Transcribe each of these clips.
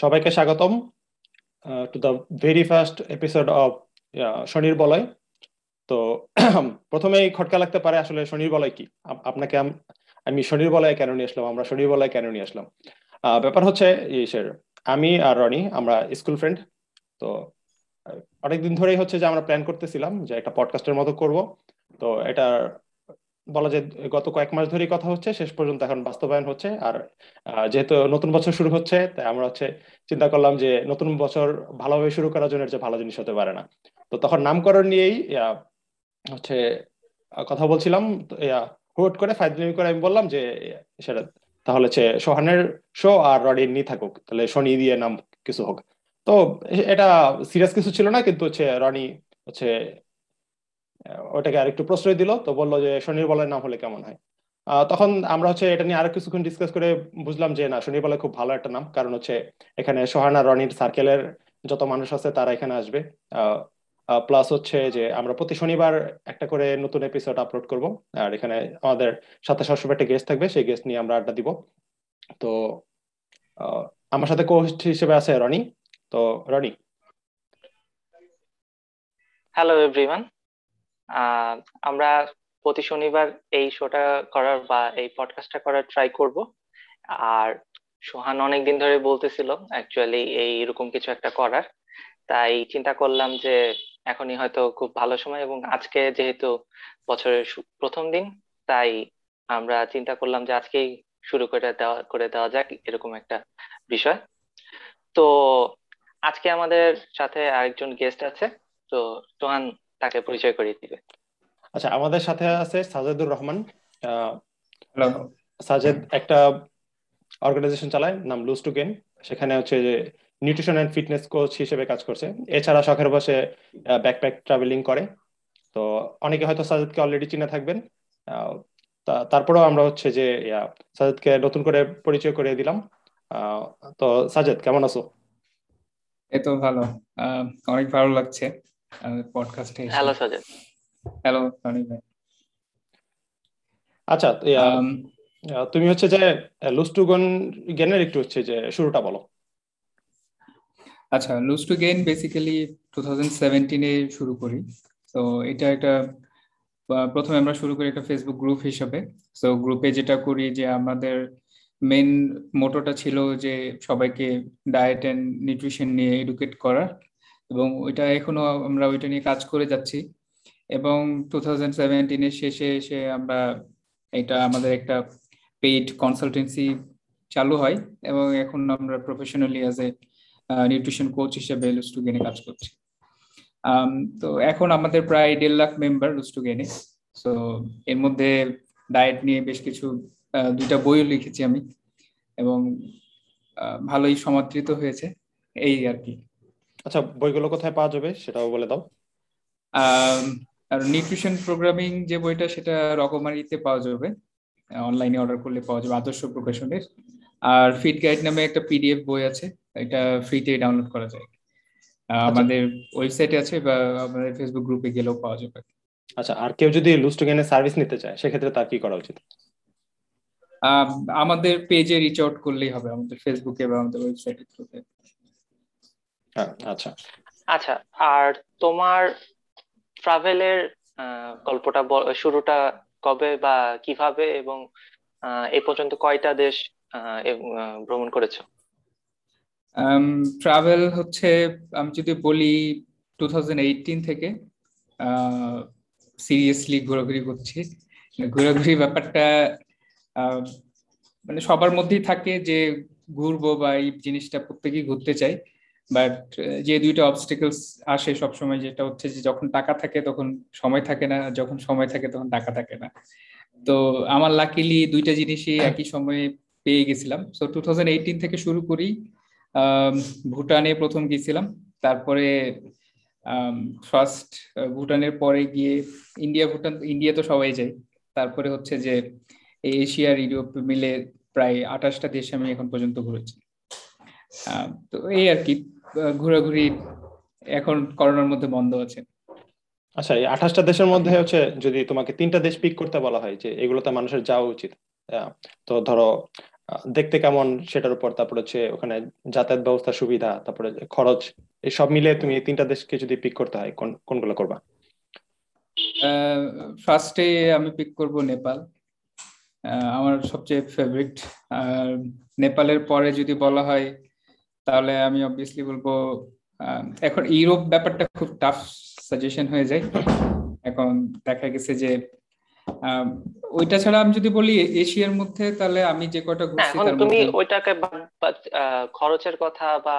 সবাইকে স্বাগতম to the very first episode of শনির বলয়। তো প্রথমেই খটকা লাগতে পারে আসলে শনির বলয় কি? আপনাকে আমি শনির বলয় কেন নিয়ে আসলাম? আমরা শনির বলয় কেন নিয়ে আসলাম? ব্যাপার হচ্ছে আমি আর রনি, আমরা স্কুল ফ্রেন্ড। তো অনেকদিন ধরেই হচ্ছে যে আমরা প্ল্যান করতেছিলাম যে একটা পডকাস্টের মতো করব। তো এটা বলা যায়, গত কয়েক মাস ধরেই কথা হচ্ছে, শেষ পর্যন্ত এখন বাস্তবায়ন হচ্ছে। আর যেহেতু নতুন বছর শুরু হচ্ছে, তাই আমরা হচ্ছে চিন্তা করলাম যে নতুন বছর ভালোভাবে শুরু করার জন্য যে ভালো জিনিস হতে পারে না। তো তখন নামকরণ নিয়েই হচ্ছে কথা বলছিলাম। হুট করে ফাইজলামি করে আমি বললাম যে, সেটা তাহলে হচ্ছে সোহানের শো আর রডির নি থাকুক, তাহলে শনি দিয়ে নাম কিছু হোক। তো এটা সিরিয়াস কিছু ছিল না, কিন্তু হচ্ছে রনি হচ্ছে ওটাকে আরেকটু প্রশ্রয় দিল, তো বলল যে, শনির বলের নাম হলে কেমন হয়? তখন আমরা হচ্ছে এটা নিয়ে আরও কিছুক্ষণ ডিসকাস করে বুঝলাম যে, না, শনির বলে খুব ভালো একটা নাম। কারণ হচ্ছে এখানে সোহানা, রনির সার্কেলের যত মানুষ আছে, তারা এখানে আসবে। প্লাস হচ্ছে যে, আমরা প্রতি শনিবার একটা করে নতুন এপিসোড আপলোড করব। আর এখানে আমাদের সাথে সবসময় একটা গেস্ট থাকবে, সেই গেস্ট নিয়ে আমরা আড্ডা দিব। তো আমার সাথে কোস্ট হিসেবে আছে রনি। তো, রনি। হ্যালো এভরিওয়ান আমরা প্রতি শনিবার এই শোটা করার বা এই পডকাস্টটা করার ট্রাই করব। আর সোহান অনেকদিন ধরে বলতেছিল অ্যাকচুয়ালি এইরকম কিছু একটা করার। তাই চিন্তা করলাম যে এখনই হয়তো খুব ভালো সময় এবং আজকে যেহেতু বছরের প্রথম দিন, তাই আমরা চিন্তা করলাম যে আজকেই শুরু করে দেওয়া করে দেওয়া যাক এরকম একটা বিষয়। তো আজকে আমাদের সাথে আরেকজন গেস্ট আছে। তো সোহান তাকে পরিচয় করিয়ে দিবে। আচ্ছা আমাদের সাথে আছে সাজেদুর রহমান। সাজেদ একটা অর্গানাইজেশন চালায় নাম লুজ টু গেন সেখানে হচ্ছে যে নিউট্রিশন অ্যান্ড ফিটনেস কোচ হিসেবে কাজ করছে। এছাড়া শখের বসে ব্যাকপ্যাক ট্রাভেলিং করে। তো অনেকে হয়তো সাজেদকে অলরেডি চিনে থাকবেন। তারপরেও আমরা হচ্ছে যে সাজেদকে নতুন করে পরিচয় করে দিলাম। তো সাজেদ কেমন আছো? এই তো ভালো। অনেক ভালো লাগছে। পডকাস্টে হ্যালো সাজেদ হ্যালো সনি ভাই আচ্ছা তুমি হচ্ছে যে লুস্টুগন গেনের একটু হচ্ছে যে শুরুটা বলো। আচ্ছা lose to gain basically two thousand সেভেন্টিনে শুরু করি। তো এটা একটা প্রথমে আমরা শুরু করি একটা ফেসবুক গ্রুপ হিসাবে। সো গ্রুপে যেটা করি যে আমাদের মেন মোটোটা ছিল যে সবাইকে ডায়েট অ্যান্ড নিউট্রিশন নিয়ে এডুকেট করা এবং ওইটা এখনও আমরা ওইটা নিয়ে কাজ করে যাচ্ছি। এবং টু থাউজেন্ড সেভেন্টিনের শেষে এসে আমরা এটা আমাদের একটা পেইড কনসালটেন্সি চালু হয় এবং এখন আমরা professionally as a nutrition coach হিসেবে লুস্টু গেনে কাজ করছি। তো এখন আমাদের প্রায় দেড় লাখ মেম্বার লুস্টু গেনে সো এর মধ্যে ডায়েট নিয়ে বেশ কিছু দুইটা বইও লিখেছি আমি এবং ভালোই সমাদৃত হয়েছে, এই আর কি। আচ্ছা বইগুলো কোথায় পাওয়া যাবে সেটাও বলে দাও। আর নিউট্রিশন প্রোগ্রামিং যে বইটা সেটা রকমারিতে পাওয়া যাবে। অনলাইনে অর্ডার করলে পাওয়া যাবে আদর্শ প্রকাশনের। আর ফিট গাইড নামে একটা পিডিএফ বই আছে এটা ফ্রিতে ডাউনলোড করা যায়। আচ্ছা। আমাদের ওয়েবসাইটে আছে বা আমাদের ফেসবুক গ্রুপে গেলেও পাওয়া যাবে। আচ্ছা আর কেউ যদি লুজ টু গেনের সার্ভিস নিতে চায় সেক্ষেত্রে তার কি করা উচিত? আমাদের পেজে রিচ আউট করলেই হবে আমাদের ফেসবুকে বা আমাদের ওয়েবসাইটে থ্রুতে আচ্ছা। আচ্ছা আর তোমার ট্রাভেলের গল্পটা শুরুটা কবে বা কীভাবে এবং এ পর্যন্ত কয়টা দেশ ভ্রমণ করেছ? ট্রাভেল হচ্ছে আমি যদি বলি টু থেকে সিরিয়াসলি ঘোরাঘুরি করছি। ঘোরাঘুরি ব্যাপারটা মানে সবার মধ্যেই থাকে যে ঘুরবো বা এই জিনিসটা প্রত্যেকেই ঘুরতে চাই বাট যে দুইটা অবস্টিকলস আসে সবসময় যেটা হচ্ছে যে যখন টাকা থাকে তখন সময় থাকে না যখন সময় থাকে তখন টাকা থাকে না। তো আমার লাকিলি দুইটা জিনিসই একই সময়ে পেয়ে গেছিলাম। সো টু থেকে শুরু করি ভুটানে প্রথম গিয়েছিলাম তারপরে ফার্স্ট ভুটানের পরে গিয়ে ইন্ডিয়া, ভুটান, ইন্ডিয়া তো সবাই যায়। তারপরে হচ্ছে যে এশিয়ার ইউরোপ মিলে প্রায় আঠাশটা দেশ আমি এখন পর্যন্ত ঘুরেছি। তো এই আর কি। ঘোরাঘুরি এখন করোনার মধ্যে বন্ধ আছে। আচ্ছা এই আঠাশটা দেশের মধ্যে হচ্ছে যদি তোমাকে তিনটা দেশ পিক করতে বলা হয় যে এগুলোতে মানুষের যাওয়া উচিত তো ধরো দেখতে কেমন সেটার উপর তারপর হচ্ছে ওখানে যাতায়াত ব্যবস্থা সুবিধা তারপরে খরচ এই সব মিলে তুমি এই তিনটা দেশকে যদি পিক করতে হয় কোন কোনগুলো করবা? ফার্স্টে আমি পিক করব নেপাল। আমার সবচেয়ে ফেভারিট আর নেপালের পরে যদি বলা হয় তাহলে আমি অবভিয়াসলি বলব এখন ইউরোপ ব্যাপারটা খুব টাফ সাজেশন হয়ে যায়। এখন দেখা গেছে যে ওইটা ছাড়া আমি যদি বলি এশিয়ার মধ্যে তাহলে আমি যে কটা ঘুরছি তার তুমি ওইটাকে খরচের কথা বা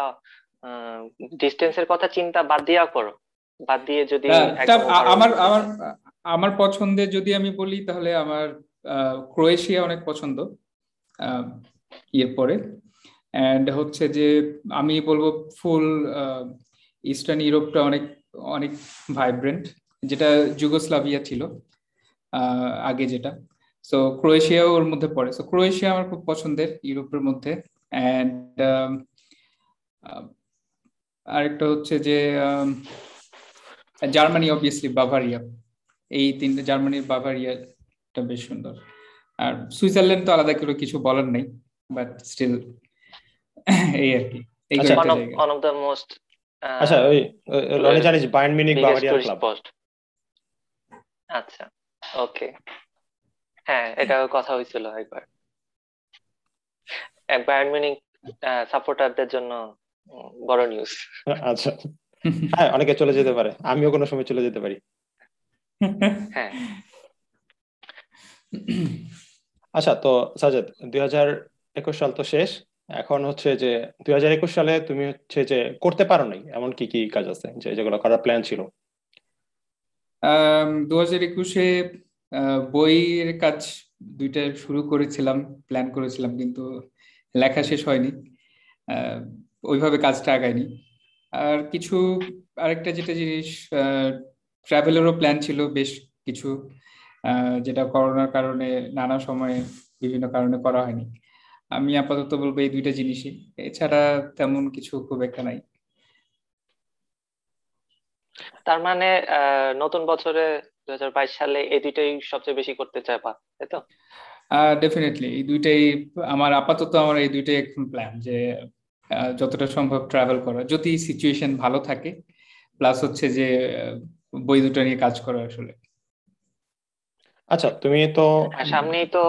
ডিস্টেন্সের কথা চিন্তা বাদ দিয়া করো। বাদ দিয়ে যদি আমার আমার আমার পছন্দের যদি আমি বলি তাহলে আমার ক্রোয়েশিয়া অনেক পছন্দ ইয়ের পরে অ্যান্ড হচ্ছে যে আমি বলব ফুল ইস্টার্ন ইউরোপটা অনেক অনেক ভাইব্রেন্ট যেটা যুগোস্লাভিয়া ছিল আগে যেটা। সো ক্রোয়েশিয়াও ওর মধ্যে পড়ে। সো ক্রোয়েশিয়া আমার খুব পছন্দের ইউরোপের মধ্যে। অ্যান্ড আরেকটা হচ্ছে যে জার্মানি অবভিয়াসলি বাভারিয়া এই তিনটে জার্মানির বাভারিয়াটা বেশ সুন্দর। আর সুইজারল্যান্ড তো আলাদা করে কিছু বলার নেই বাট স্টিল এই আর কি ওয়ান অফ দ্য মোস্ট আচ্ছা ওই রনি জানিস বায়ার্ন মিউনিখ বাভারিয়া ক্লাব আচ্ছা ওকে। হ্যাঁ এটা কথা হয়েছিল একবার। বায়ার্ন মিউনিখ সাপোর্টারদের জন্য বড় নিউজ আচ্ছা। হ্যাঁ অনেকে চলে যেতে পারে। আমিও কোনো সময় চলে যেতে পারি। হ্যাঁ। আচ্ছা তো সাজেদ দুই হাজার একুশ সাল তো শেষ। এখন হচ্ছে যে দুই হাজার একুশ সালে তুমি হচ্ছে যে করতে পারো নাই এমন কি কি কাজ আছে যে, যেগুলো করার প্ল্যান ছিল? দু হাজার একুশে বইয়ের কাজ দুইটা শুরু করেছিলাম প্ল্যান করেছিলাম, কিন্তু লেখা শেষ হয়নি। ওইভাবে কাজটা আগায়নি। আর কিছু, আরেকটা যেটা জিনিস ট্রাভেলেরও প্ল্যান ছিল বেশ কিছু যেটা করোনার কারণে নানা সময়ে বিভিন্ন কারণে করা হয়নি। আমি আপাতত বলব এই দুইটা জিনিসই। এছাড়া তেমন কিছু খুব একটা নাই। তার মানে নতুন বছরে দুই হাজার বাইশ সালে এই দুইটাই সবচেয়ে বেশি করতে চাইবা তাই তো? ডেফিনেটলি এই দুইটাই আমার আপাতত আমার এই দুইটাই এখন প্ল্যান যে যতটা সম্ভব ট্রাভেল করা। যদি সিচুয়েশন ভালো থাকে প্লাস হচ্ছে যে বই দুটো নিয়ে কাজ করা আসলে। আচ্ছা তুমি তো সামনেই তো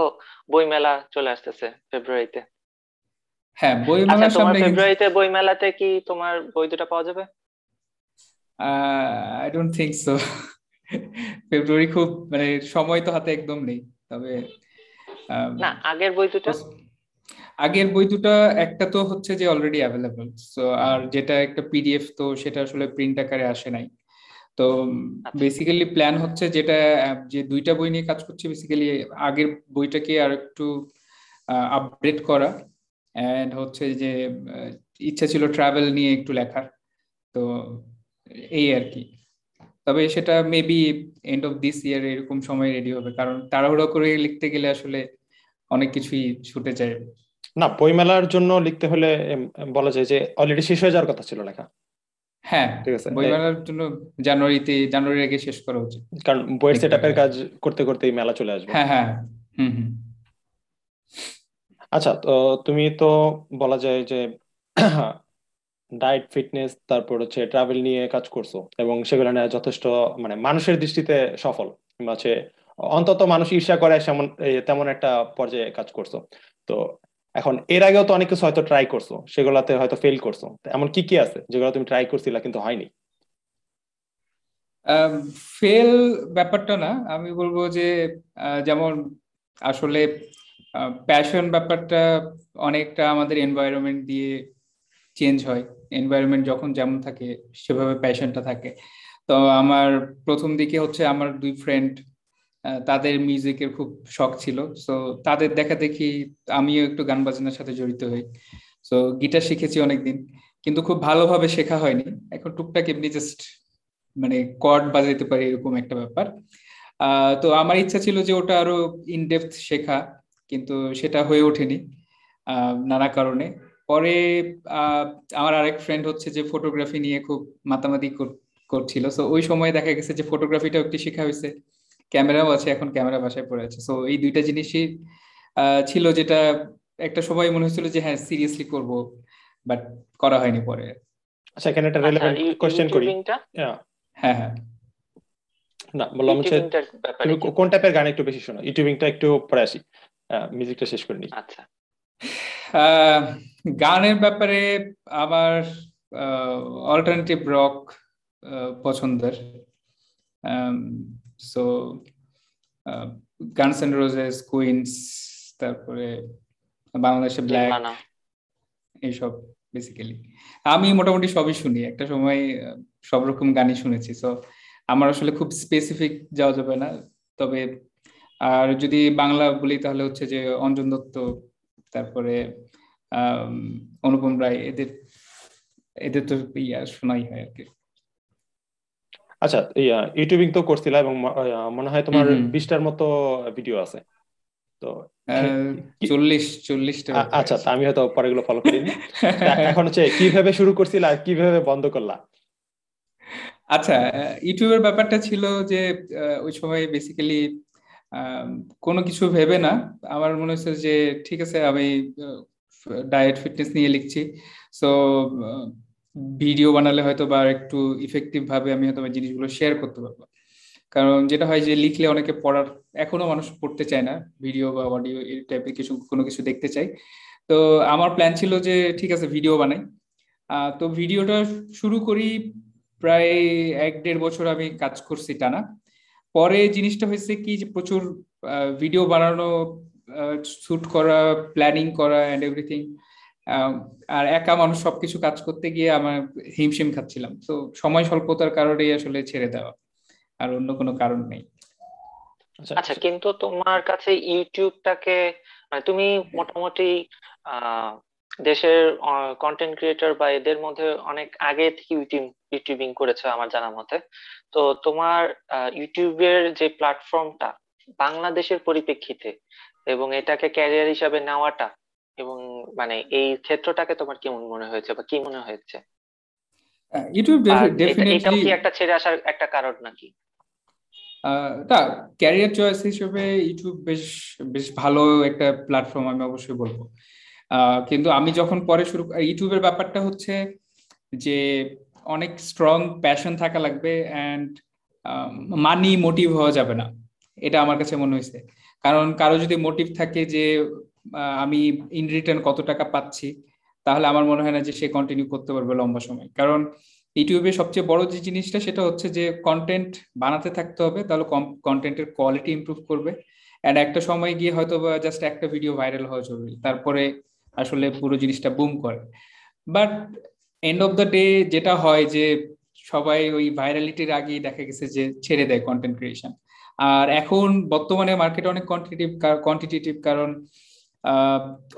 বই মেলা চলে আসতেছে ফেব্রুয়ারিতে হ্যাঁ বই মেলা আচ্ছা, সামনে ফেব্রুয়ারিতে বই মেলাতে কি তোমার বই দুটো পাওয়া যাবে? I don't think so February খুব মানে সময় তো হাতে একদম নেই। তবে না আগের বই দুটো? আগের বই দুটো একটা তো হচ্ছে যে অলরেডি অ্যাভেলেবল সো আর যেটা একটা পিডিএফ তো সেটা আসলে প্রিন্ট আকারে আসে নাই। তো বেসিক্যালি আচ্ছা। প্ল্যান হচ্ছে যেটা যে দুইটা বই নিয়ে কাজ করছে বেসিক্যালি আগের বইটাকে আর একটু আপডেট করা। অ্যান্ড হচ্ছে যে ইচ্ছা ছিল ট্রাভেল নিয়ে একটু লেখার। তো এই আর কি। তবে সেটা maybe end of this year এরকম সময় রেডি হবে। কারণ তাড়াহুড়ো করে লিখতে গেলে আসলে অনেক কিছুই ছুটে যায়। না বইমেলার জন্য লিখতে হলে বলা যায় যে অলরেডি শেষ হয়ে যাওয়ার কথা ছিল লেখা। হ্যাঁ ঠিক আছে জন্য জানুয়ারিতে জানুয়ারির আগে শেষ করা উচিত। কারণ বইয়ের সেটআপের কাজ করতে করতেই মেলা চলে আসবে। হ্যাঁ হ্যাঁ হুম হুম। আচ্ছা তো তুমি তো বলা যায় যে ডায়েট ফিটনেস তারপর হচ্ছে ট্রাভেল নিয়ে কাজ করছ এবং সেগুলো নিয়ে যথেষ্ট মানে মানুষের দৃষ্টিতে সফল হচ্ছে অন্তত মানুষ ঈর্ষা করে তেমন একটা পর্যায়ে কাজ করছ। তো এখন এর আগেও তো অনেক কিছু হয়তো ট্রাই করছ, সেগুলাতে হয়তো ফেল করছ। এমন কি কি আছে যেগুলো তুমি ট্রাই করছিলা কিন্তু হয়নি? ফেল ব্যাপারটা না, আমি বলব যে যেমন আসলে প্যাশন ব্যাপারটা অনেকটা আমাদের এনভায়রনমেন্ট দিয়ে চেঞ্জ হয়। এনভায়রনমেন্ট যখন যেমন থাকে, সেভাবে প্যাশনটা থাকে। তো আমার প্রথম দিকে হচ্ছে আমার দুই ফ্রেন্ড তাদের মিউজিকের খুব শখ ছিল। সো তাদের দেখা দেখি আমিও একটু গান বাজনার সাথে জড়িত হই। সো গিটার শিখেছি অনেকদিন, কিন্তু খুব ভালোভাবে শেখা হয়নি। এখন টুকটাক এমনি জাস্ট মানে কর্ড বাজাইতে পারি এরকম একটা ব্যাপার। তো আমার ইচ্ছা ছিল যে ওটা আরও ইনডেপথ শেখা, কিন্তু সেটা হয়ে ওঠেনি নানা কারণে। পরে আমার আরেক ফ্রেন্ড হচ্ছে যে ফটোগ্রাফি নিয়ে খুব মাতামাতি করছিল। সো ওই সময় দেখা গেছে যে ফটোগ্রাফিটাও একটু শেখা হয়েছে। ক্যামেরাও আছে এখন ক্যামেরা বাসায় পড়ে আছে। সো এই দুইটা জিনিসই ছিল যেটা একটা সময় মনে হয়েছিল যে হ্যাঁ সিরিয়াসলি করব বাট করা হয়নি পরে। আচ্ছা এখানে একটা রেলেভেন্ট কোশ্চেন করি। হ্যাঁ হ্যাঁ। না বললাম হচ্ছে তুমি কোন টাইপের গান একটু বেশি শোনো? ইউটিউবিংটা একটু পরে আসি। মিউজিকটা শেষ করে নিই। আচ্ছা। গানের ব্যাপারে আমার অল্টারনেটিভ রক পছন্দের। So Guns and Roses Queens তারপরে বাংলাদেশে ব্ল্যাক এইসব বেসিক্যালি আমি মোটামুটি সবই শুনি। একটা সময় সব রকম গানই শুনেছি। সো আমার আসলে খুব স্পেসিফিক যাওয়া যাবে না। তবে আর যদি বাংলা বলি তাহলে হচ্ছে যে অঞ্জন দত্ত তারপরে অনুপম রায় এদের এদের তো ইয়া শোনাই হয় আর কি। আচ্ছা ইউটিউবিং তো করছিল এবং মনে হয় তোমার বিশটার মতো ভিডিও আছে। তো চল্লিশ চল্লিশটা আচ্ছা আমি হয়তো পরেগুলো ফলো করিনি। এখন হচ্ছে কীভাবে শুরু করছিল আর কীভাবে বন্ধ করলা? আচ্ছা ইউটিউবের ব্যাপারটা ছিল যে ওই সময় বেসিক্যালি কোনো কিছু ভেবে না। আমার মনে হচ্ছে যে ঠিক আছে আমি ডায়েট ফিটনেস নিয়ে লিখছি। সো ভিডিও বানালে হয়তো বা একটু ইফেক্টিভ ভাবে আমি হয়তো জিনিসগুলো শেয়ার করতে পারব। কারণ যেটা হয় যে লিখলে অনেকে পড়ার, এখনও মানুষ পড়তে চায় না ভিডিও বা অডিও এই টাইপের কিছু, কোনো কিছু দেখতে চাই তো আমার প্ল্যান ছিল যে ঠিক আছে ভিডিও বানাই। তো ভিডিওটা শুরু করি প্রায় এক দেড় বছর আমি কাজ করছি টানা। পরে জিনিসটা হয়েছে কি যে প্রচুর ভিডিও বানানো শ্যুট করা প্ল্যানিং করা অ্যান্ড এভরিথিং আর একা মানুষ সবকিছু কাজ করতে গিয়ে আমার হিমশিম খাচ্ছিলাম। তো সময় স্বল্পতার কারণেই আসলে ছেড়ে দেওয়া আর অন্য কোনো কারণ নেই। আচ্ছা, আচ্ছা কিন্তু তোমার কাছে ইউটিউবটাকে মানে তুমি মোটামুটি দেশের কন্টেন্ট ক্রিয়েটর বা এদের মধ্যে অনেক আগে থেকে ইউটিউব ইউটিউবিং করেছ আমার জানা মতে। তো তোমার ইউটিউবের যে প্ল্যাটফর্মটা বাংলাদেশের পরিপ্রেক্ষিতে এবং এটাকে ক্যারিয়ার হিসাবে নেওয়াটা এবং মানে এই ক্ষেত্রটাকে তোমার কেমন মনে হয়েছে বা কি মনে হয়েছে? ইউটিউব ডেফিনেটলি এটাও কি একটা ছেড়ে আসার একটা কারণ নাকি? তা ক্যারিয়ার চয়েস হিসেবে ইউটিউব বেশ বেশ ভালো একটা প্ল্যাটফর্ম আমি অবশ্যই বলব। কিন্তু আমি যখন পরে শুরু ইউটিউবের ব্যাপারটা হচ্ছে যে অনেক স্ট্রং প্যাশন থাকা লাগবে অ্যান্ড মানি মোটিভ হওয়া যাবে না। এটা আমার কাছে মনে হয়েছে। কারণ কারও যদি মোটিভ থাকে যে আমি ইন রিটার্ন কত টাকা পাচ্ছি, তাহলে আমার মনে হয় না যে সে কন্টিনিউ করতে পারবে লম্বা সময়। কারণ ইউটিউবে সবচেয়ে বড় যে জিনিসটা, সেটা হচ্ছে যে কন্টেন্ট বানাতে থাকতে হবে, তাহলে কন্টেন্টের কোয়ালিটি ইমপ্রুভ করবে। অ্যান্ড একটা সময় গিয়ে হয়তো জাস্ট একটা ভিডিও ভাইরাল হওয়া জরুরি, তারপরে আসলে পুরো জিনিসটা বুম করে। But end of the day যেটা হয় যে সবাই ওই ভাইরালিটির আগেই দেখা গেছে যে ছেড়ে দেয় কন্টেন্ট ক্রিয়েশন আর এখন বর্তমানে মার্কেটে অনেক কোয়ান্টিটিভ কোয়ান্টিটেটিভ কারণ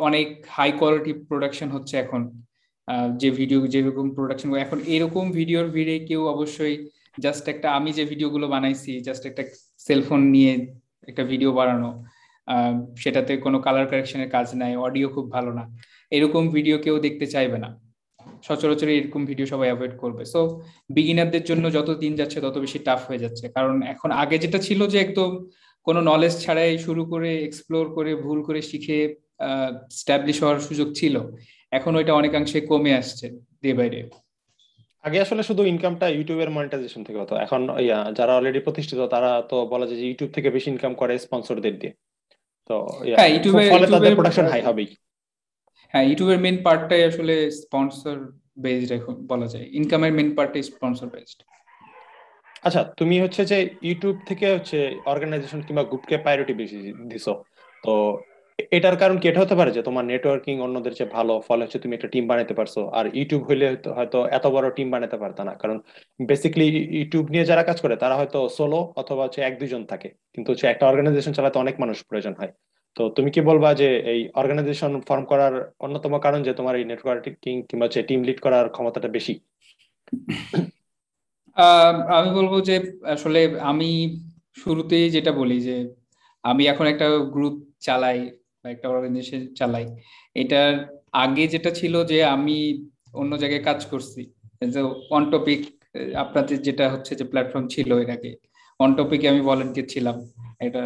অনেক হাই কোয়ালিটি প্রোডাকশন হচ্ছে এখন। যে ভিডিও যেরকম প্রোডাকশন এখন এরকম ভিডিওর ভিড়ে কেউ অবশ্যই জাস্ট একটা, আমি যে ভিডিওগুলো বানাইছি জাস্ট একটা সেলফোন নিয়ে একটা ভিডিও বানানো সেটাতে কোনো কালার কারেকশনের কাজ নাই অডিও খুব ভালো না। এরকম ভিডিও কেউ দেখতে চাইবে না। সচরাচর এরকম ভিডিও সবাই অ্যাভয়েড করবে। সো বিগিনারদের জন্য যত দিন যাচ্ছে, তত বেশি টাফ হয়ে যাচ্ছে। কারণ এখন আগে যেটা ছিল যে একদম কোনো নলেজ ছাড়াই শুরু করে এক্সপ্লোর করে ভুল করে শিখে স্ট্যাবলিশ হওয়ার সুযোগ ছিল। এখন ওইটা অনেকাংশে কমে আসছে ডে বাই ডে আগে আসলে শুধু ইনকামটা ইউটিউবের মনিটাইজেশন থেকে হতো। এখন যারা অলরেডি প্রতিষ্ঠিত তারা তো বলা যায় যে ইউটিউব থেকে বেশি ইনকাম করে স্পন্সরদের দিয়ে। তো হ্যাঁ ইউটিউবে প্রোডাকশন হাই হবেই। হ্যাঁ ইউটিউবের মেন পার্টটাই আসলে স্পন্সর বেসড এখন বলা যায়। ইনকামের মেন পার্টটাই স্পন্সর বেসড আচ্ছা তুমি হচ্ছে যে ইউটিউব থেকে হচ্ছে অর্গানাইজেশন কিংবা গ্রুপকে প্রায়োরিটি বেশি দিছো, তো এটার কারণ কি? এটা হতে পারে যে তোমার নেটওয়ার্কিং অন্যদের চেয়ে ভালো, ফলে হচ্ছে তুমি একটা টিম বানাতে পারছ। আর ইউটিউব হইলে হয়তো এত বড় টিম বানাতে পারতো না। কারণ বেসিক্যালি ইউটিউব নিয়ে যারা কাজ করে, তারা হয়তো সোলো অথবা হচ্ছে এক দুজন থাকে। কিন্তু হচ্ছে একটা অর্গানাইজেশন চালাতে অনেক মানুষ প্রয়োজন হয়। তো তুমি কি বলবা যে এই অর্গানাইজেশন ফর্ম করার অন্যতম কারণ যে তোমার এই নেটওয়ার্কিং কিংবা হচ্ছে টিম লিড করার ক্ষমতাটা বেশি? আমি বলব যে আসলে আমি শুরুতেই যেটা বলি যে আমি এখন একটা গ্রুপ চালাই বা একটা অর্গানাইজেশন চালাই। এটার আগে যেটা ছিল যে আমি অন্য জায়গায় কাজ করছি। অন টপিক আপনাদের যেটা হচ্ছে যে প্ল্যাটফর্ম ছিল এর আগে অন টপিকে আমি ভলেন্টিয়ার ছিলাম। এটা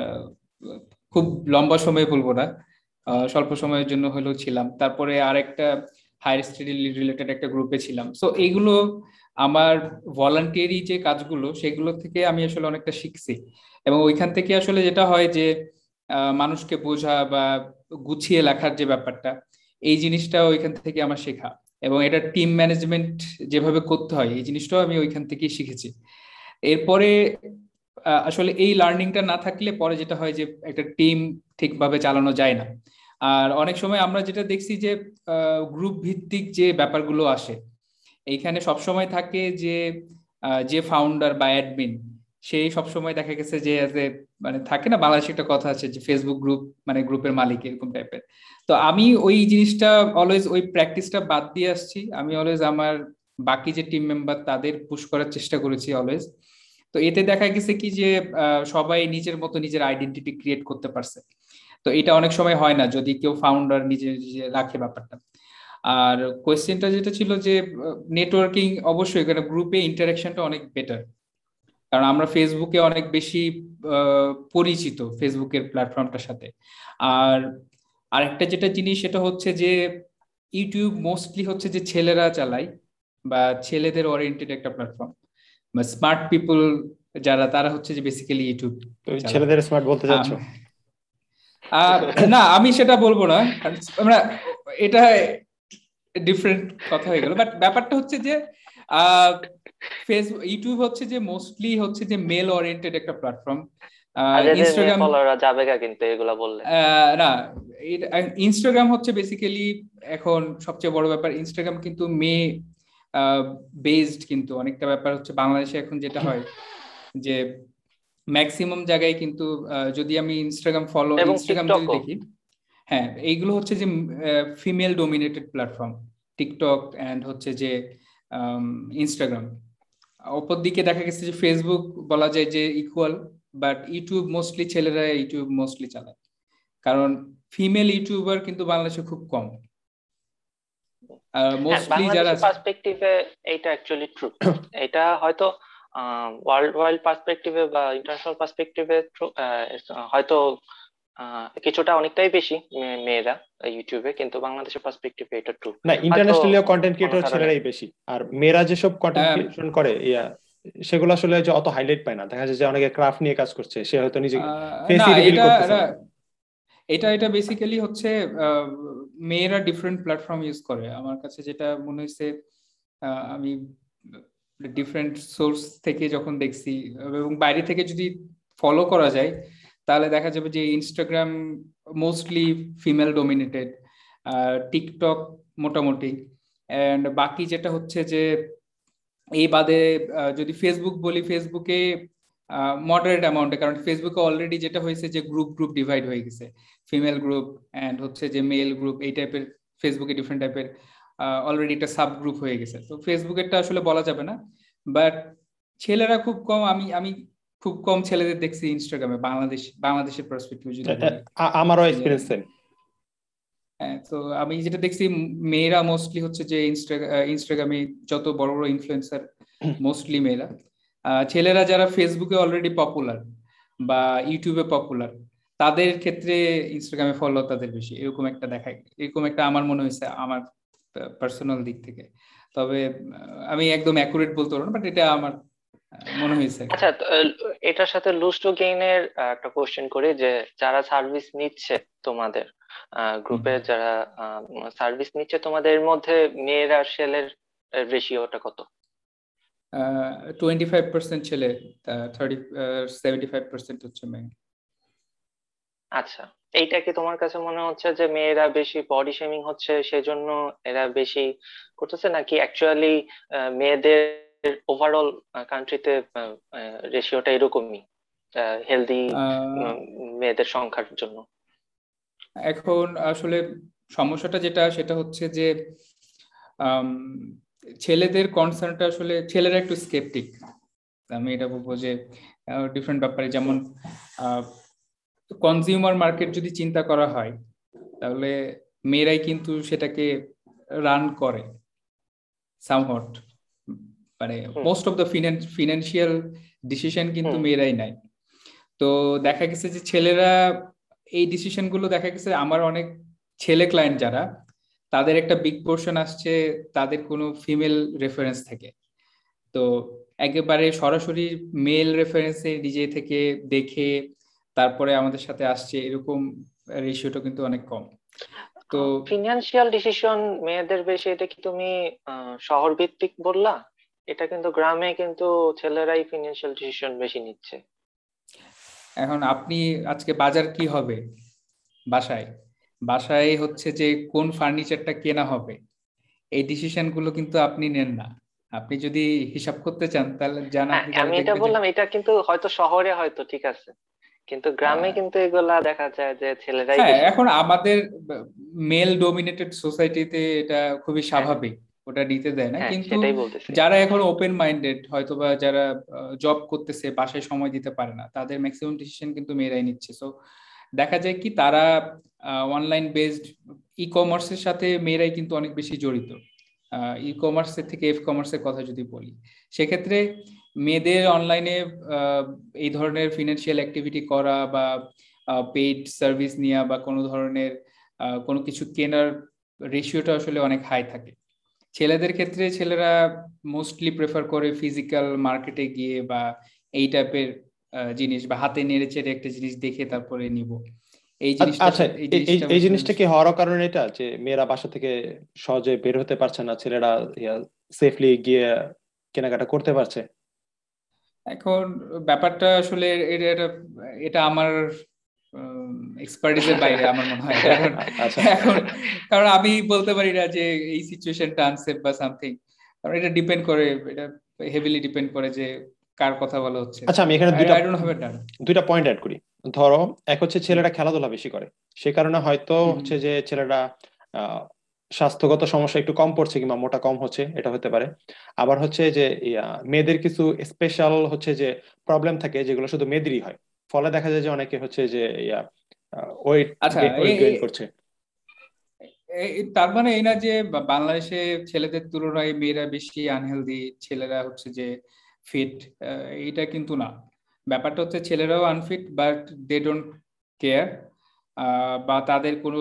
খুব লম্বা সময় বলব না স্বল্প সময়ের জন্য হলেও ছিলাম। তারপরে আরেকটা হায়ার স্টাডি রিলেটেড একটা গ্রুপে ছিলাম। সো এইগুলো আমার ভলান্টিয়ারি যে কাজগুলো, সেগুলো থেকে আমি আসলে অনেকটা শিখছি। এবং ওইখান থেকে আসলে যেটা হয় যে মানুষকে বোঝা বা গুছিয়ে লেখার যে ব্যাপারটা, এই জিনিসটা ওইখান থেকে আমার শেখা। এবং এটা টিম ম্যানেজমেন্ট যেভাবে করতে হয়, এই জিনিসটাও আমি ওইখান থেকেই শিখেছি। এরপরে আসলে এই লার্নিংটা না থাকলে পরে যেটা হয় যে, একটা টিম ঠিকভাবে চালানো যায় না। আর অনেক সময় আমরা যেটা দেখছি যে গ্রুপ ভিত্তিক যে ব্যাপারগুলো আসে এইখানে সবসময় থাকে যে যে ফাউন্ডার বা অ্যাডমিন সেই সবসময় দেখা গেছে যে মানে থাকে না, বাংলাদেশে একটা কথা আছে যে ফেসবুক গ্রুপ মানে গ্রুপের মালিক, এরকম টাইপের তো আমি ওই জিনিসটা অলওয়েজ ওই প্র্যাকটিসটা বাদ দিয়ে আসছি। আমি অলওয়েজ আমার বাকি যে টিম মেম্বার তাদের পুশ করার চেষ্টা করেছি অলওয়েজ তো এতে দেখা গেছে কি যে সবাই নিজের মতো নিজের আইডেন্টিটি ক্রিয়েট করতে পারছে। তো এটা অনেক সময় হয় না, যদি কেউ ফাউন্ডার নিজে নিজে রাখে ব্যাপারটা। আর কোয়েশ্চেনটা যেটা ছিল যে নেটওয়ার্কিং অবশ্যই এখানে গ্রুপে ইন্টারাকশনটা অনেক বেটার কারণ আমরা ফেসবুকে অনেক বেশি পরিচিত ফেসবুকের প্ল্যাটফর্মটার সাথে। আর আরেকটা যেটা জিনিস সেটা হচ্ছে যে ইউটিউব মোস্টলি হচ্ছে যে ছেলেরা চালায় বা ছেলেদের ওরিয়েন্টেড একটা প্ল্যাটফর্ম বা স্মার্ট পিপল যারা তারা হচ্ছে যে বেসিক্যালি ইউটিউব ছেলেদের স্মার্ট বলতে চাচ্ছ? না আমি সেটা বলব না। আমরা এটা ডিফারেন্ট কথা হয়ে গেল। বাট ব্যাপারটা হচ্ছে যে ফেসবুক ইউটিউব হচ্ছে যে মোস্টলি হচ্ছে যে মেল ওরিয়েন্টেড একটা প্ল্যাটফর্ম ইনস্টাগ্রাম যাবে কিন্তু এগুলা বললে। না ইনস্টাগ্রাম হচ্ছে বেসিক্যালি এখন সবচেয়ে বড় ব্যাপার। ইনস্টাগ্রাম কিন্তু মে বেসড কিন্তু অনেকটা ব্যাপার হচ্ছে। বাংলাদেশে এখন যেটা হয় যে ম্যাক্সিমাম জায়গায় কিন্তু যদি আমি ইনস্টাগ্রাম ফলো ইনস্টাগ্রাম যদি দেখি হ্যাঁ এইগুলো হচ্ছে যে female dominated platform TikTok and হচ্ছে যে ইনস্টাগ্রাম অপর দিকে দেখা গেছে যে ফেসবুক বলা যায় যে ইকুয়াল বাট ইউটিউব মোস্টলি ছেলেরা ইউটিউব মোস্টলি চালায়। কারণ ফিমেল ইউটিউবার কিন্তু বাংলাদেশে খুব কম। মোস্টলি যারা পার্সপেক্টিভে এটা অ্যাকচুয়ালি ট্রু এটা হয়তো ওয়ার্ল্ড ওয়াইড পার্সপেক্টিভে বা ইন্টারন্যাশনাল পার্সপেক্টিভে হয়তো কিছুটা অনেকটাই বেশি মেয়েরা ইউটিউবে কিন্তু বাংলাদেশের পার্সপেক্টিভে এটা ট্রু না ইন্টারন্যাশনালি কন্টেন্ট ক্রিয়েটর ছেলেরাই বেশি। আর মেয়েরা যেসব কন্টেন্ট ক্রিয়েশন করে ইয়া সেগুলো আসলে যে অত হাইলাইট পায় না। দেখা যায় যে অনেকে ক্রাফট নিয়ে কাজ করছে সে হয়তো নিজে এটা এটা বেসিক্যালি হচ্ছে মেয়েরা ডিফারেন্ট প্ল্যাটফর্ম ইউজ করে। আমার কাছে যেটা মনে হয়েছে আমি ডিফারেন্ট সোর্স থেকে যখন দেখছি এবং বাইরে থেকে যদি ফলো করা যায় তাহলে দেখা যাবে যে Instagram mostly female dominated TikTok মোটামুটি। অ্যান্ড বাকি যেটা হচ্ছে যে এই বাদে যদি ফেসবুক বলি ফেসবুকে মডারেট অ্যামাউন্টে কারণ ফেসবুকে অলরেডি যেটা হয়েছে যে গ্রুপ গ্রুপ ডিভাইড হয়ে গেছে। ফিমেল গ্রুপ অ্যান্ড হচ্ছে যে মেল গ্রুপ এই টাইপের ফেসবুকে ডিফারেন্ট টাইপের অলরেডি একটা সাব গ্রুপ হয়ে গেছে। তো ফেসবুকেরটা আসলে বলা যাবে না। বাট ছেলেরা খুব কম, আমি আমি খুব কম ছেলেদের দেখছি ইনস্টাগ্রামে বাংলাদেশ বাংলাদেশের পার্সপেক্টিভ যদি আমারও এক্সপেরিয়েন্স সেম হ্যাঁ তো আমি যেটা দেখছি মেয়েরা মোস্টলি হচ্ছে যে ইনস্টাগ্রামে যত বড় বড় ইনফ্লুয়েন্সার মোস্টলি মেয়েরা। ছেলেরা যারা ফেসবুকে অলরেডি পপুলার বা ইউটিউবে পপুলার তাদের ক্ষেত্রে ইনস্টাগ্রামে ফলো তাদের বেশি। এরকম একটা দেখায় এরকম একটা আমার মনে হয়েছে আমার পার্সোনাল দিক থেকে। তবে আমি একদম অ্যাকুরেট বলতে পারব না বাট এটা আমার মনে হয়েছে আচ্ছা এটার সাথে লুজ টু গেইনের একটা কোশ্চেন করি যে যারা সার্ভিস নিচ্ছে তোমাদের গ্রুপে যারা সার্ভিস নিচ্ছে তোমাদের মধ্যে মেয়েরা ছেলের রেশিওটা কত? টোয়েন্টি ফাইভ পার্সেন্ট ছেলে থার্টি সেভেন্টি ফাইভ পার্সেন্ট হচ্ছে মেয়ে। আচ্ছা এইটা কি তোমার কাছে মনে হচ্ছে যে মেয়েরা বেশি বডি শেমিং হচ্ছে সেজন্য এরা বেশি করতেছে? নাকি অ্যাকচুয়ালি মেয়েদের ওভারঅল কান্ট্রিতে রেশিওটা এরকমই হেলদি মেয়েদের সংখ্যার জন্য। এখন আসলে সমস্যাটা যেটা সেটা হচ্ছে যে ছেলেদের কনসার্নটা আসলে ছেলেরা একটু স্কেপটিক আমি এটা বলব যে ডিফারেন্ট ব্যাপারে যেমন কনজিউমার মার্কেট যদি চিন্তা করা হয় তাহলে মেয়েরাই কিন্তু সেটাকে রান করে সামহট মানে most of the financial decision কিন্তু মেয়েরাই নাই তো দেখা গেছে যে ছেলেরা এই ডিসিশনগুলো দেখা গেছে আমার অনেক ছেলে ক্লায়েন্ট যারা তাদের একটা বিগ পোর্শন আসছে তাদের কোনো ফিমেল রেফারেন্স থেকে। তো একেবারে সরাসরি মেল রেফারেন্সে নিজে থেকে দেখে তারপরে আমাদের সাথে আসছে এরকম রেশিওটা কিন্তু অনেক কম। তো ফিনান্সিয়াল ডিসিশন মেয়েদের বেশি এটা কি তুমি শহর ভিত্তিক বললা? এটা কিন্তু গ্রামে কিন্তু ছেলেরাই ফিনান্সিয়াল ডিসিশন বেশি নিচ্ছে। এখন আপনি আজকে বাজার কি হবে বাসায়? বাসায় হচ্ছে যে কোন ফার্নিচারটা কেনা হবে? এই ডিসিশনগুলো কিন্তু আপনি নেন না। আপনি যদি হিসাব করতে চান তাহলে জানা হ্যাঁ, আমি এটা বললাম এটা কিন্তু হয়তো শহরে হয়তো ঠিক আছে। কিন্তু গ্রামে হ্যাঁ। কিন্তু এগুলা দেখা যায় যে ছেলেরাই হ্যাঁ এখন আমাদের মেল ডোমিনেটেড সোসাইটিতে এটা খুবই স্বাভাবিক। ওটা নিতে দেয় না। কিন্তু যারা এখন ওপেন মাইন্ডেড হয়তোবা যারা জব করতেছে বাসায় সময় দিতে পারে না তাদের ম্যাক্সিমাম ডিসিশন কিন্তু মেয়েরাই নিচ্ছে। সো দেখা যায় কি তারা অনলাইন বেসড ই কমার্সের সাথে মেয়েরাই কিন্তু অনেক বেশি জড়িত। ই কমার্সের থেকে এফ কমার্সের কথা যদি বলি সেক্ষেত্রে মেয়েদের অনলাইনে এই ধরনের ফিনান্সিয়াল অ্যাক্টিভিটি করা বা পেইড সার্ভিস নেওয়া বা কোনো ধরনের কোনো কিছু কেনার রেশিওটা আসলে অনেক হাই থাকে। ছেলেদের ক্ষেত্রে ছেলেরা মোস্টলি প্রেফার করে ফিজিক্যাল মার্কেটে গিয়ে বা এই টাইপের জিনিস বা হাতে নেড়ে চেড়ে একটা জিনিস দেখে তারপরে নিব। এই জিনিসটা আচ্ছা এই জিনিসটা কি হওয়ার কারণ এটা যে মেয়েরা বাসা থেকে সহজে বের হতে পারছে না ছেলেরা সেফলি গিয়ে কেনাকাটা করতে পারছে? এখন ব্যাপারটা আসলে এটা এটা আমার এক্সপার্টিসের বাইরে আমার মনে হয়। কারণ আচ্ছা। এখন কারণ আমি বলতে পারি না যে এই সিচুয়েশনটা আনসেফ বা সামথিং কারণ এটা ডিপেন্ড করে এটা হেভিলি ডিপেন্ড করে যে কার কথা বলা হচ্ছে। আচ্ছা আমি এখানে দুইটা দুইটা পয়েন্ট অ্যাড করি। ধরো এক হচ্ছে ছেলেরা খেলাধুলা বেশি করে। সে কারণে হয়তো হচ্ছে যে ছেলেরা স্বাস্থ্যগত সমস্যা একটু কম পড়ছে কিংবা মোটা কম হচ্ছে এটা হতে পারে। আবার হচ্ছে যে মেয়েদের কিছু স্পেশাল হচ্ছে যে প্রবলেম থাকে যেগুলো শুধু মেয়েদেরই হয়। ফলে দেখা যায় যে অনেকে হচ্ছে যে ওয়েট আচ্ছা গেইন করছে। তার মানে এই না যে বাংলাদেশে ছেলেদের তুলনায় মেয়েরা বেশি আনহেলদি ছেলেরা হচ্ছে যে ফিট এটা কিন্তু না। ব্যাপারটা হচ্ছে ছেলেরাও unfit but they don't care বা তাদের কোনো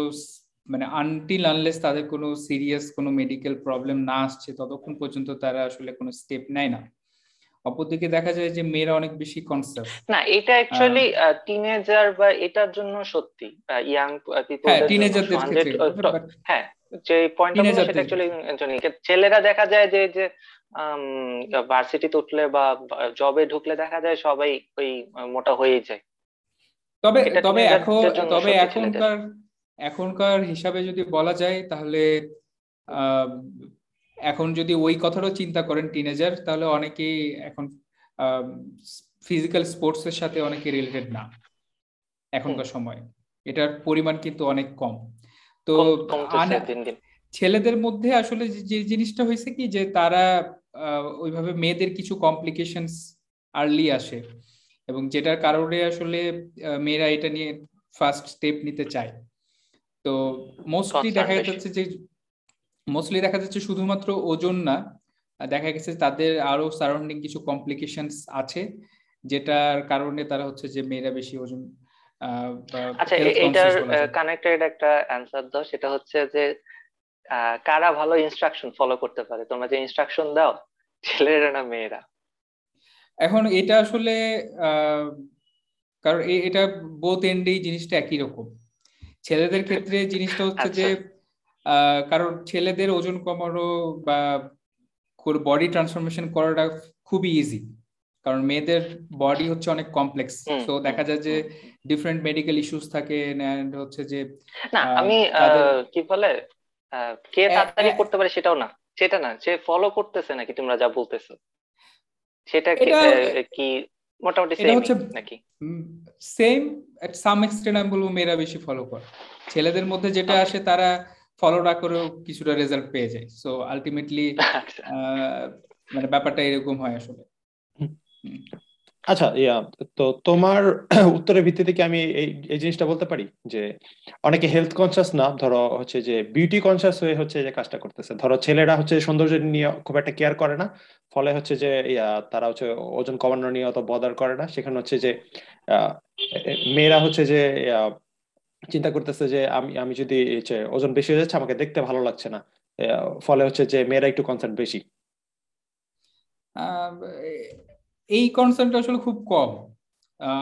মানে আনটিল আনলেস তাদের কোনো সিরিয়াস কোনো মেডিকেল প্রবলেম না আসছে ততক্ষণ পর্যন্ত তারা আসলে কোনো স্টেপ নেয় না। অপরদিকে দেখা যায় যে মেয়েরা অনেক বেশি কনসেপ্ট না এটা অ্যাকচুয়ালি টিনেজার বা এটার জন্য সত্যি ইয়াং হ্যাঁ টিনেজারদের ক্ষেত্রে হ্যাঁ যে পয়েন্ট সেটা অ্যাকচুয়ালি ছেলেরা দেখা যায় যে যে ভার্সিটিতে উঠলে বা জবে ঢুকলে দেখা যায় সবাই ওই মোটা হয়েই যায়। তবে তবে এখন তবে এখনকার এখনকার হিসাবে যদি বলা যায় তাহলে এখন যদি ওই কথাটাও চিন্তা করেন টিনেজার তাহলে অনেকেই এখন ফিজিক্যাল স্পোর্টস এর সাথে অনেকে রিলেটেড না এখনকার সময়। এটার পরিমাণ কিন্তু অনেক কম। তো ছেলেদের মধ্যে আসলে যে জিনিসটা হয়েছে কি যে তারা ওইভাবে মেয়েদের কিছু কমপ্লিকেশন আর্লি আসে এবং যেটার কারণে আসলে মেয়েরা এটা নিয়ে ফার্স্ট স্টেপ নিতে চায়। তো মোস্টলি দেখা যাচ্ছে যে মোস্টলি দেখা যাচ্ছে শুধুমাত্র ওজন না দেখা গেছে তাদের আরও সারাউন্ডিং কিছু কমপ্লিকেশন আছে যেটার কারণে তারা হচ্ছে যে মেয়েরা বেশি ওজন আচ্ছা এটার কানেক্টেড একটা অ্যান্সার দাও সেটা হচ্ছে যে কারা ভালো ইনস্ট্রাকশন ফলো করতে পারে? তোমরা যে ইনস্ট্রাকশন দাও ছেলেরা না মেয়েরা? এখন এটা আসলে কারণ এটা বোথ এন্ডেই জিনিসটা একই রকম। ছেলেদের ক্ষেত্রে জিনিসটা হচ্ছে যে আচ্ছা। কারণ ছেলেদের ওজন কমানো বা বডি ট্রান্সফরমেশন করাটা খুবই ইজি কারণ মেয়েদের বডি হচ্ছে অনেক কমপ্লেক্স তো দেখা যায় যে ডিফারেন্ট মেডিকেল ইস্যুস থাকে হচ্ছে যে না আমি কি বলে কে তাড়াতাড়ি করতে পারে সেটাও না সেটা না সে ফলো করতেছে নাকি তোমরা যা বলতেছো? সেটা কি মোটামুটি সেম নাকি? সেম এট সাম এক্সটেন্ট আমি বলব মেয়েরা বেশি ফলো করে। ছেলেদের মধ্যে যেটা আসে তারা ফলো না করেও কিছুটা রেজাল্ট পেয়ে যায়। সো আলটিমেটলি আচ্ছা। মানে ব্যাপারটা এরকম হয় আসলে। আচ্ছা ইয়া তো তোমার উত্তরের ভিত্তিতে কি আমি এই এই জিনিসটা বলতে পারি? যে অনেকে হেলথ কনসিয়াস না ধরো হচ্ছে যে বিউটি কনসিয়াস হয়ে হচ্ছে যে কাজটা করতেছে। ধরো ছেলেরা হচ্ছে সৌন্দর্য নিয়ে খুব একটা কেয়ার করে না। ফলে হচ্ছে যে ইয়া তারা হচ্ছে ওজন কমানো নিয়ে অত বদার করে না। সেখানে হচ্ছে যে মেয়েরা হচ্ছে যে চিন্তা করতেছে যে আমি আমি যদি ওজন বেশি হয়ে যাচ্ছে, আমাকে দেখতে ভালো লাগছে না। ফলে হচ্ছে যে মেয়েরা একটু কনসার্ন বেশি। এই কনসার্নটা আসলে খুব কম।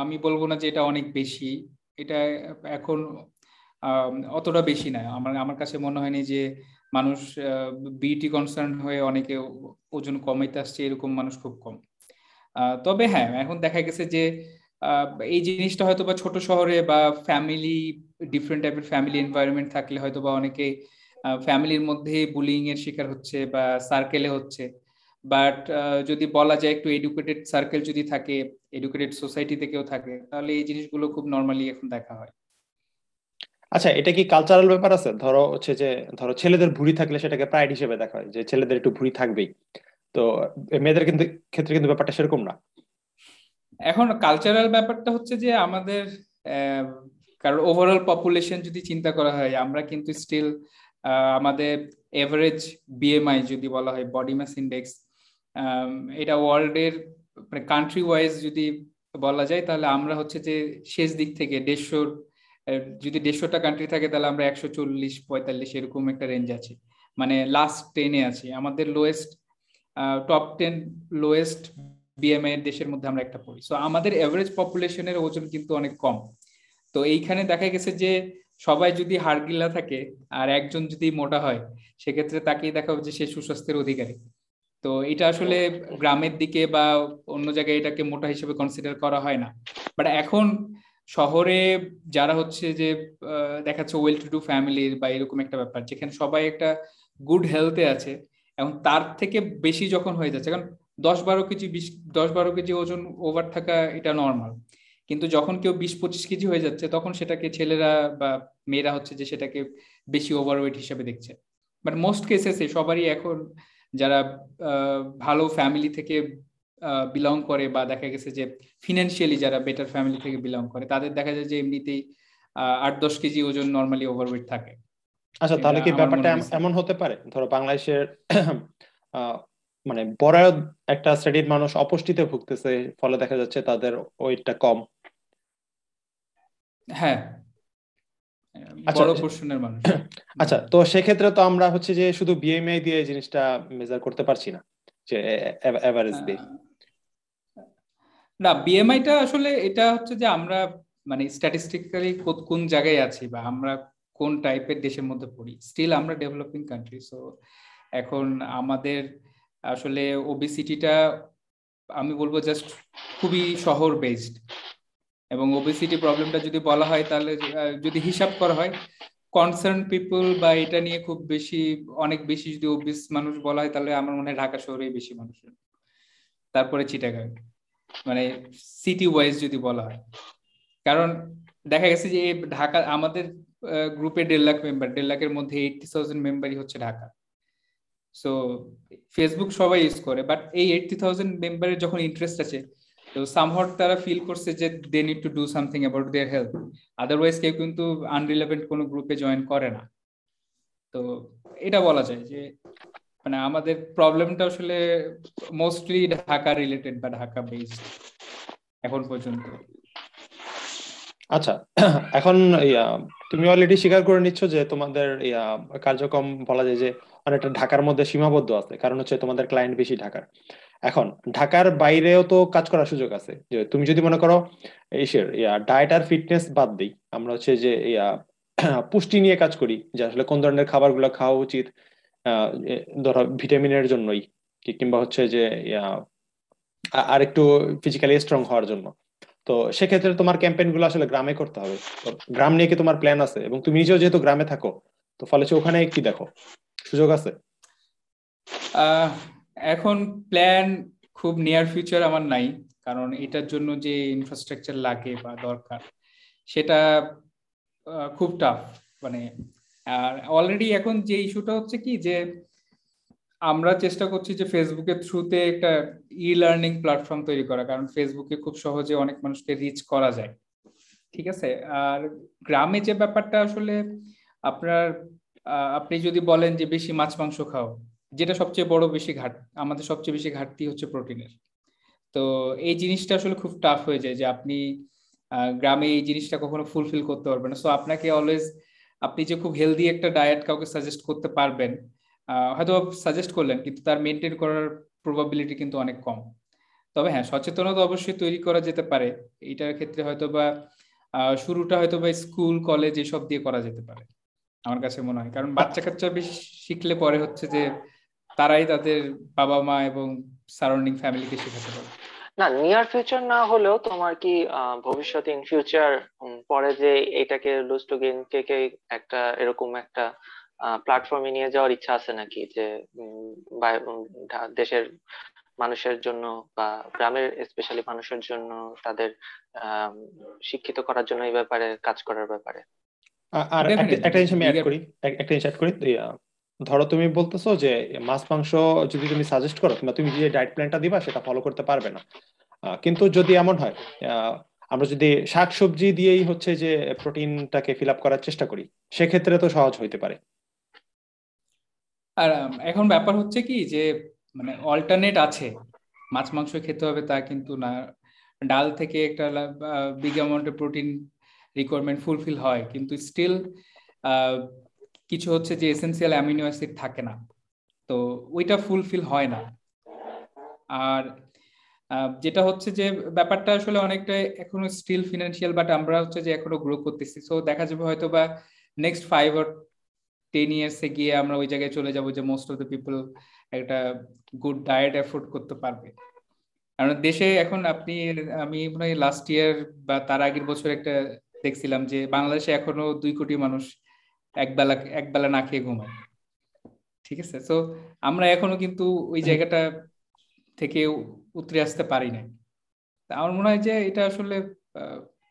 আমি বলব না যে এটা অনেক বেশি। এটা এখন অতটা বেশি না। আমার আমার কাছে মনে হয়নি যে মানুষ বিউটি কনসার্ন হয়ে অনেকে ওজন কমাইতে আসছে, এরকম মানুষ খুব কম। তবে হ্যাঁ এখন দেখা গেছে যে এই জিনিসটা হয়তো বা ছোট শহরে বা ফ্যামিলি ডিফারেন্ট টাইপের ফ্যামিলি এনভায়রনমেন্ট থাকলে হয়তো বা অনেকে ফ্যামিলির মধ্যে বুলিং এর শিকার হচ্ছে বা সার্কেলে হচ্ছে। বাট যদি বলা যায় একটু এডুকেটেড সার্কেল যদি থাকে এডুকেটেড সোসাইটিতে কেউ থাকে তাহলে এই জিনিসগুলো খুব নর্মালি এখন দেখা হয়। আচ্ছা এটা কি কালচারাল ব্যাপার আছে? ধরো হচ্ছে যে ধরো ছেলেদের ভুড়ি থাকলে সেটাকে প্রাইড হিসেবে দেখা হয় যে ছেলেদের একটু ভুড়ি থাকবেই। তো মেয়েদের কিন্তু ক্ষেত্রে কিন্তু ব্যাপারটা সেরকম না। এখন কালচারাল ব্যাপারটা হচ্ছে যে আমাদের কারণ ওভারঅল পপুলেশন যদি চিন্তা করা হয়, আমরা কিন্তু স্টিল আমাদের এভারেজ বিএমআই যদি বলা হয় বডি মাস ইন্ডেক্স এটা ওয়ার্ল্ডের মানে কান্ট্রি ওয়াইজ যদি বলা যায়, তাহলে আমরা হচ্ছে যে শেষ দিক থেকে দেড়শোর যদি দেড়শোটা কান্ট্রি থাকে, তাহলে আমরা একশো চল্লিশ, পঁয়তাল্লিশ এরকম একটা রেঞ্জ আছে। মানে লাস্ট টেনে আছি। আমাদের lowest top ten lowest BMI দেশের মধ্যে আমরা একটা পড়ি। সো আমাদের এভারেজ পপুলেশনের ওজন কিন্তু অনেক কম। তো এইখানে দেখা গেছে যে সবাই যদি হাড়গিলা থাকে আর একজন যদি মোটা হয় সেক্ষেত্রে তাকেই দেখা যে সে সুস্বাস্থ্যের অধিকারী। তো এটা আসলে গ্রামের দিকে বা অন্য জায়গায় এটাকে মোটা হিসেবে কনসিডার করা হয় না। বাট এখন শহরে যারা হচ্ছে যে দেখাচ্ছে ওয়েল টু ডু ফ্যামিলির বা এরকম একটা ব্যাপার যেখানে সবাই একটা গুড হেলথে আছে এবং তার থেকে বেশি যখন হয়ে যাচ্ছে কারণ দশ বারো কেজি বিশ দশ বারো কেজি ওজন ওভার থাকা এটা নর্মাল কিন্তু যখন কেউ বিশ পঁচিশ কেজি হয়ে যাচ্ছে তখন সেটাকে ছেলেরা বা মেয়েরা হচ্ছে যে সেটাকে বেশি ওভারওয়েট হিসেবে দেখছে। বাট মোস্ট কেসেসে সবারই এখন যারা ভালো ফ্যামিলি থেকে বিলং করে বা দেখা গেছে যে ফিনান্সিয়ালি যারা বেটার ফ্যামিলি থেকে বিলং করে তাদের দেখা যায় যে এমনিতেই আট দশ কেজি ওজন নর্মালি ওভারওয়েট থাকে। আচ্ছা তাহলে কি ব্যাপারটা এমন হতে পারে? ধরো বাংলাদেশের মানে বড় একটা শ্রেণির মানুষ অপুষ্টিতে ভুগতেছে ফলে দেখা যাচ্ছে তাদের ওয়েটটা কম। হ্যাঁ। আচ্ছা, বড় পোর্শনের মানুষ। আচ্ছা তো সেক্ষেত্রে তো আমরা হচ্ছে যে শুধু বিএমআই দিয়ে জিনিসটা মেজার করতে পারছি না যে এভারেজ দিয়ে। না বিএমআইটা আসলে এটা হচ্ছে যে আমরা মানে স্ট্যাটিস্টিক্যালি কোন জায়গায় আছি বা আমরা কোন টাইপের দেশের মধ্যে পড়ি। স্টিল আমরা ডেভেলপিং কান্ট্রি সো এখন আমাদের আসলে ওবিসিটিটা আমি বলব জাস্ট খুবই শহর বেসড এবং ওবিসিটি প্রবলেমটা যদি বলা হয় তাহলে যদি হিসাব করা হয় কনসার্ন পিপল বা এটা নিয়ে খুব বেশি, অনেক বেশি যদি ওবিস মানুষ বলা হয় তাহলে আমার মনে হয় ঢাকা শহরেই বেশি মানুষ তারপরে চিটাগাং মানে সিটি ওয়াইজ যদি বলা হয়। কারণ দেখা গেছে যে ঢাকা, আমাদের গ্রুপে দেড় লাখ মেম্বার দেড় লাখের মধ্যে এইটটি থাউজেন্ড মেম্বারই হচ্ছে ঢাকা। সো ফেসবুক সবাই ইউজ করে বাট এই এইটটি থাউজেন্ড মেম্বারের যখন ইন্টারেস্ট আছে তো সামহট তারা ফিল করছে যে they need to do something about their health otherwise কেউ কিন্তু আনরিলেভেন্ট কোনো গ্রুপে জয়েন করে না। তো এটা বলা যায় যে মানে আমাদের প্রবলেমটা আসলে মোস্টলি ঢাকা রিলেটেড বা ঢাকা বেসড এখন পর্যন্ত। আচ্ছা এখন তুমি অলরেডি স্বীকার করে নিচ্ছ যে তোমাদের কার্যক্রম বলা যায় যে অনেকটা ঢাকার মধ্যে সীমাবদ্ধ আছে, কারণ হচ্ছে তোমাদের ক্লায়েন্ট বেশি ঢাকার। এখন, ঢাকার বাইরেও তো কাজ করার সুযোগ আছে। যে তুমি যদি মনে করো ইয়া ডায়েট আর ফিটনেস বাদ দিই, আমরা হচ্ছে যে, ইয়া, পুষ্টি নিয়ে কাজ করি, যে আসলে কোন ধরনের খাবার খাবারগুলো খাওয়া উচিত ধরো ভিটামিনের জন্যই কিংবা হচ্ছে যে আর একটু ফিজিক্যালি স্ট্রং হওয়ার জন্য। তো সেক্ষেত্রে তোমার ক্যাম্পেইনগুলো আসলে গ্রামে করতে হবে। গ্রাম নিয়ে কি তোমার প্ল্যান আছে? এবং তুমি নিজেও যেহেতু গ্রামে থাকো, তো ফলে ওখানে কি দেখো? সুযোগ আছে? এখন প্ল্যান খুব নিয়ার ফিউচার আমার নাই, কারণ এটার জন্য যে ইনফ্রাস্ট্রাকচার লাগে বা দরকার, সেটা খুব টাফ মানে আর অলরেডি এখন যে ইস্যুটা হচ্ছে কি যে, আমরা চেষ্টা করছি যে ফেসবুকের থ্রুতে একটা ই লার্নিং প্ল্যাটফর্ম তৈরি করা, কারণ ফেসবুকে খুব সহজে অনেক মানুষকে রিচ করা যায়, ঠিক আছে? আর গ্রামে যে ব্যাপারটা আসলে আপনার আপনি যদি বলেন যে বেশি মাছ, মাংস খাও, যেটা সবচেয়ে বড় বেশি ঘাট, আমাদের সবচেয়ে বেশি ঘাটতি হচ্ছে প্রোটিনের। তো এই জিনিসটা আসলে খুব টাফ হয়ে যায় যে আপনি গ্রামে এই জিনিসটা কখনো ফুলফিল করতে পারবে না। সো আপনাকে অলওয়েজ আপনি যে খুব হেলদি একটা ডায়েট কাউকে সাজেস্ট করতে পারবেন হয়তো সাজেস্ট করলেন, কিন্তু তার মেনটেন করার প্রবাবিলিটি কিন্তু অনেক কম। তবে হ্যাঁ সচেতনতা অবশ্যই তৈরি করা যেতে পারে। এইটার ক্ষেত্রে হয়তো বা শুরুটা হয়তো বা স্কুল কলেজ এসব দিয়ে করা যেতে পারে। আমার কাছে মনে হয়। কারণ বাচ্চা কাচ্চা বেশি শিখলে পরে হচ্ছে যে তারাই তাদের বাবা মা এবং সারাউন্ডিং ফ্যামিলিকে শেখাতে পারে। না নিয়ার ফিউচার না হলেও তোমার কি ভবিষ্যতে ইন ফিউচার পরে যে এটাকে লুজ টু গেইন কে একটা এরকম একটা প্ল্যাটফর্মে নিয়ে যাওয়ার ইচ্ছা আছে নাকি? যে দেশের মানুষের জন্য বা গ্রামের স্পেশালি মানুষের জন্য তাদের শিক্ষিত করার জন্য এই ব্যাপারে, কাজ করার ব্যাপারে। আর একটা জিনিস আমি অ্যাড করি। একটা জিনিস অ্যাড করি। ধরো তুমি বলতেছো যে মাছ মাংস যদি তুমি সাজেস্ট করো কিংবা তুমি যে ডায়েট প্ল্যানটা দিবা সেটা ফলো করতে পারবে না। কিন্তু যদি এমন হয় আমরা যদি শাক সবজি দিয়েই হচ্ছে যে প্রোটিনটাকে ফিল আপ করার চেষ্টা করি সেক্ষেত্রে তো সহজ হইতে পারে। আর এখন ব্যাপার হচ্ছে কি যে মানে অল্টারনেট আছে। মাছ মাংস খেতে হবে তা কিন্তু না। ডাল থেকে একটা বিগ অ্যামাউন্টের প্রোটিন রিকোয়ারমেন্ট ফুলফিল হয়, কিন্তু স্টিল কিছু হচ্ছে যে এসেন্সিয়াল অ্যামিনো অ্যাসিড থাকে না। তো ওইটা ফুলফিল হয় না। আর যেটা হচ্ছে যে ব্যাপারটা আসলে অনেকটা এখনও স্টিল ফিনান্সিয়াল বাট আমরা হচ্ছে যে এখনও গ্রো করতেছি। সো দেখা যাবে হয়তো বা নেক্সট ফাইভ অর টেন ইয়ার্সে গিয়ে আমরা ওই জায়গায় চলে যাব যে মোস্ট অফ দ্য পিপল একটা গুড ডায়েট অ্যাফোর্ড করতে পারবে। কারণ দেশে এখন আপনি, আমি মনে হয় লাস্ট ইয়ার বা তার আগের বছর একটা দেখছিলাম যে বাংলাদেশে এখনও দুই কোটি মানুষ একবেলা একবেলা না খেয়ে ঘুমায়। ঠিক আছে? তো আমরা এখনও কিন্তু ওই জায়গাটা থেকে উতরে আসতে পারি না আমার মনে হয় যে এটা আসলে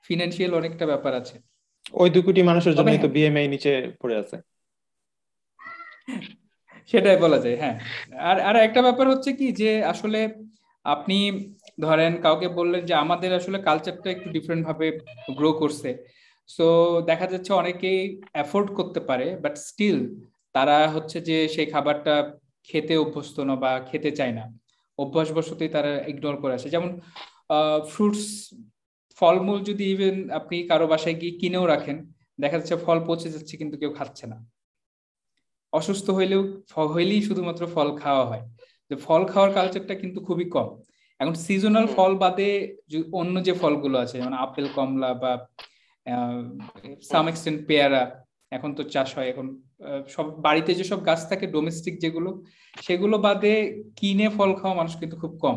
ফিনান্সিয়াল অনেকটা ব্যাপার আছে। ওই দুই কোটি মানুষের জন্য তো বিএমআই নিচে পড়ে আছে। সেটাই বলা যায় হ্যাঁ। আর আর একটা ব্যাপার হচ্ছে কি যে আসলে আপনি ধরেন কাউকে বললেন যে, আমাদের আসলে কালচারটা একটু ডিফারেন্ট ভাবে গ্রো করছে। সো দেখা যাচ্ছে অনেকেই অ্যাফোর্ড করতে পারে বাট স্টিল তারা হচ্ছে যে, সেই খাবারটা খেতে অভ্যস্ত না বা খেতে চায় না। অভ্যাসবশতই তারা ইগনোর করে আসে। যেমন ফ্রুটস ফলমূল যদি ইভেন আপনি কারও বাসায় গিয়ে কিনেও রাখেন, দেখা যাচ্ছে ফল পচে যাচ্ছে কিন্তু কেউ খাচ্ছে না। অসুস্থ হইলেও হইলেই শুধুমাত্র ফল খাওয়া হয়। যে ফল খাওয়ার কালচারটা কিন্তু খুবই কম। এখন সিজনাল ফল বাদে অন্য যে ফলগুলো আছে যেমন আপেল কমলা বা সাম এক্সটেন্ট পেয়ারা এখন তো চাষ হয় এখন সব বাড়িতে যেসব গাছ থাকে ডোমেস্টিক যেগুলো সেগুলো বাদে কিনে ফল খাওয়া মানুষ কিন্তু খুব কম।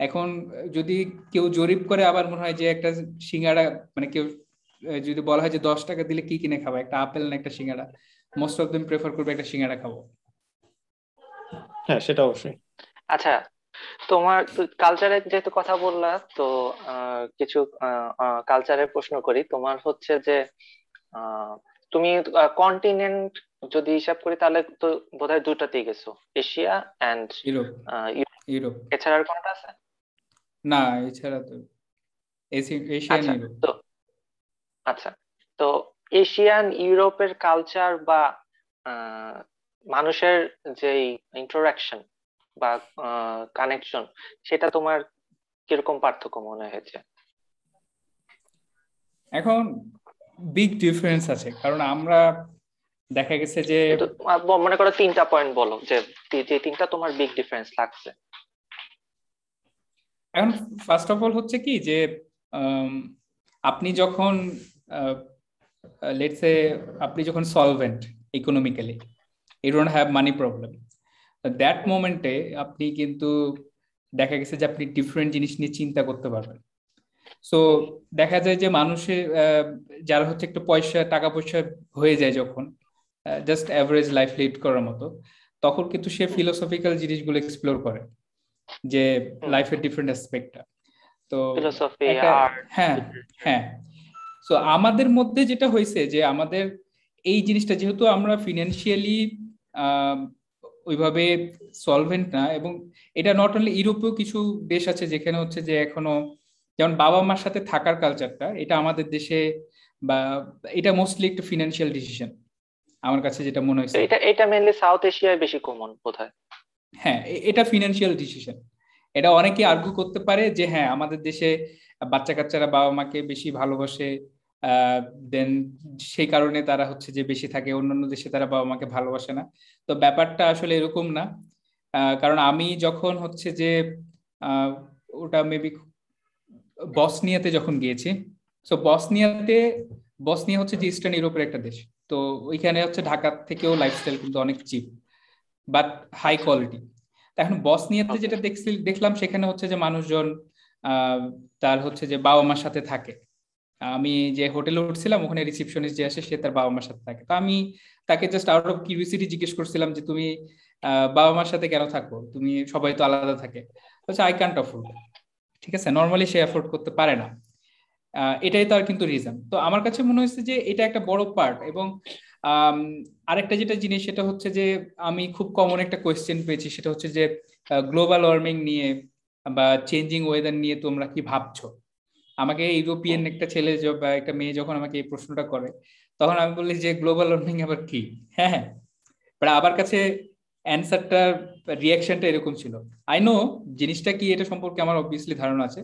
এখন যদি কেউ জরিপ করে আবার মনে হয় যে একটা সিঙ্গাড়া মানে কেউ যদি বলা হয় যে দশ টাকা দিলে কি কিনে খাব? একটা আপেল না একটা singara? Most of them prefer করবে একটা সিঙ্গাড়া খাব। হ্যাঁ সেটা অবশ্যই। আচ্ছা তোমার কালচারের যেহেতু কথা বললা তো কিছু কালচারের প্রশ্ন করি। তোমার হচ্ছে যে তুমি কন্টিনেন্ট যদি হিসাব করি তাহলে তো বোধহয় দুটাতেই গেছো এশিয়া এন্ড ইউরোপ। এছাড়া আর কোনটা আছে? না এছাড়া তো এশিয়ান ইউরোপ। তো আচ্ছা তো এশিয়ান ইউরোপের কালচার বা মানুষের যেই ইন্টারাকশন বা কানেকশন সেটা তোমার কীরকম পার্থক্য মনে হয়েছে? এখন বিগ ডিফারেন্স আছে কারণ আমরা দেখা গেছে যে মনে করো তিনটা পয়েন্ট বলো যে যে তিনটা তোমার বিগ ডিফারেন্স লাগছে। এখন ফার্স্ট অফ অল হচ্ছে কি যে আপনি যখন লেটসে আপনি যখন solvent economically you don't have money problem that মোমেন্টে আপনি কিন্তু দেখা গেছে যে আপনি ডিফারেন্ট জিনিস নিয়ে চিন্তা করতে পারবেন। সো দেখা যায় যে মানুষের যারা হচ্ছে একটু পয়সা টাকা পয়সা হয়ে যায় যখন জাস্ট অ্যাভারেজ লাইফ লিড করার মতো তখন কিন্তু সে ফিলোসফিক্যাল জিনিসগুলো এক্সপ্লোর করে যে লাইফের ডিফারেন্ট অ্যাসপেক্টটা তো হ্যাঁ হ্যাঁ। সো আমাদের মধ্যে যেটা হয়েছে যে আমাদের এই জিনিসটা যেহেতু আমরা ফিনান্সিয়ালি ওইভাবে সলভেন্ট না এবং এটা নট অনলি ইউরোপেও কিছু দেশ আছে যেখানে হচ্ছে যে এখনও যেমন বাবা মার সাথে থাকার কালচারটা এটা আমাদের দেশে বা এটা মোস্টলি একটু ফিনান্সিয়াল ডিসিশন আমার কাছে যেটা মনে হয়েছে। এটা এটা মেনলি সাউথ এশিয়ায় বেশি কমন বোধহয়। হ্যাঁ এটা ফিনান্সিয়াল ডিসিশন এটা অনেকে আর্গু করতে পারে যে হ্যাঁ আমাদের দেশে বাচ্চা কাচ্চারা বাবা মাকে বেশি ভালোবাসে দেন সেই কারণে তারা হচ্ছে যে বেশি থাকে অন্যান্য দেশে তারা বাবা মাকে ভালোবাসে না। তো ব্যাপারটা আসলে এরকম না। কারণ আমি যখন হচ্ছে যে ওটা মেবি বসনিয়াতে যখন গিয়েছি সো বসনিয়াতে বসনিয়া হচ্ছে যে ইস্টার্ন ইউরোপের একটা দেশ। তো ওইখানে হচ্ছে ঢাকার থেকেও লাইফস্টাইল কিন্তু অনেক চিপ বাট হাই কোয়ালিটি এখন বসনিয়াতে যেটা দেখছি দেখলাম সেখানে হচ্ছে যে মানুষজন তার হচ্ছে যে বাবা মার সাথে থাকে। আমি যে হোটেলে উঠছিলাম, ওখানে রিসিপশনিস্ট যে আসে, সে তার বাবা মার সাথে থাকে। তো আমি তাকে জাস্ট আউট অফ কিউরিসিটি জিজ্ঞেস করছিলাম যে, তুমি বাবা মার সাথে কেন থাকো? তুমি সবাই তো আলাদা থাকে। হচ্ছে আই ক্যান্ট অ্যাফোর্ড ঠিক আছে? নর্মালি সে অ্যাফোর্ড করতে পারে না। এটাই তার কিন্তু রিজন তো আমার কাছে মনে হচ্ছে যে, এটা একটা বড় পার্ট এবং আরেকটা যেটা জিনিস, সেটা হচ্ছে যে, আমি খুব কমন একটা কোয়েশ্চেন পেয়েছি। সেটা হচ্ছে যে গ্লোবাল ওয়ার্মিং নিয়ে বা চেঞ্জিং ওয়েদার নিয়ে তোমরা কি ভাবছ? আমাকে ইউরোপিয়ান একটা ছেলে বা একটা মেয়ে যখন আমাকে এই প্রশ্নটা করে তখন আমি বলি যে গ্লোবাল ওয়ার্মিং আবার কি? হ্যাঁ হ্যাঁ। আবার কাছে অ্যান্সারটার রিয়াকশনটা এরকম ছিল। আই নো জিনিসটা কি এটা সম্পর্কে আমার অবভিয়াসলি ধারণা আছে।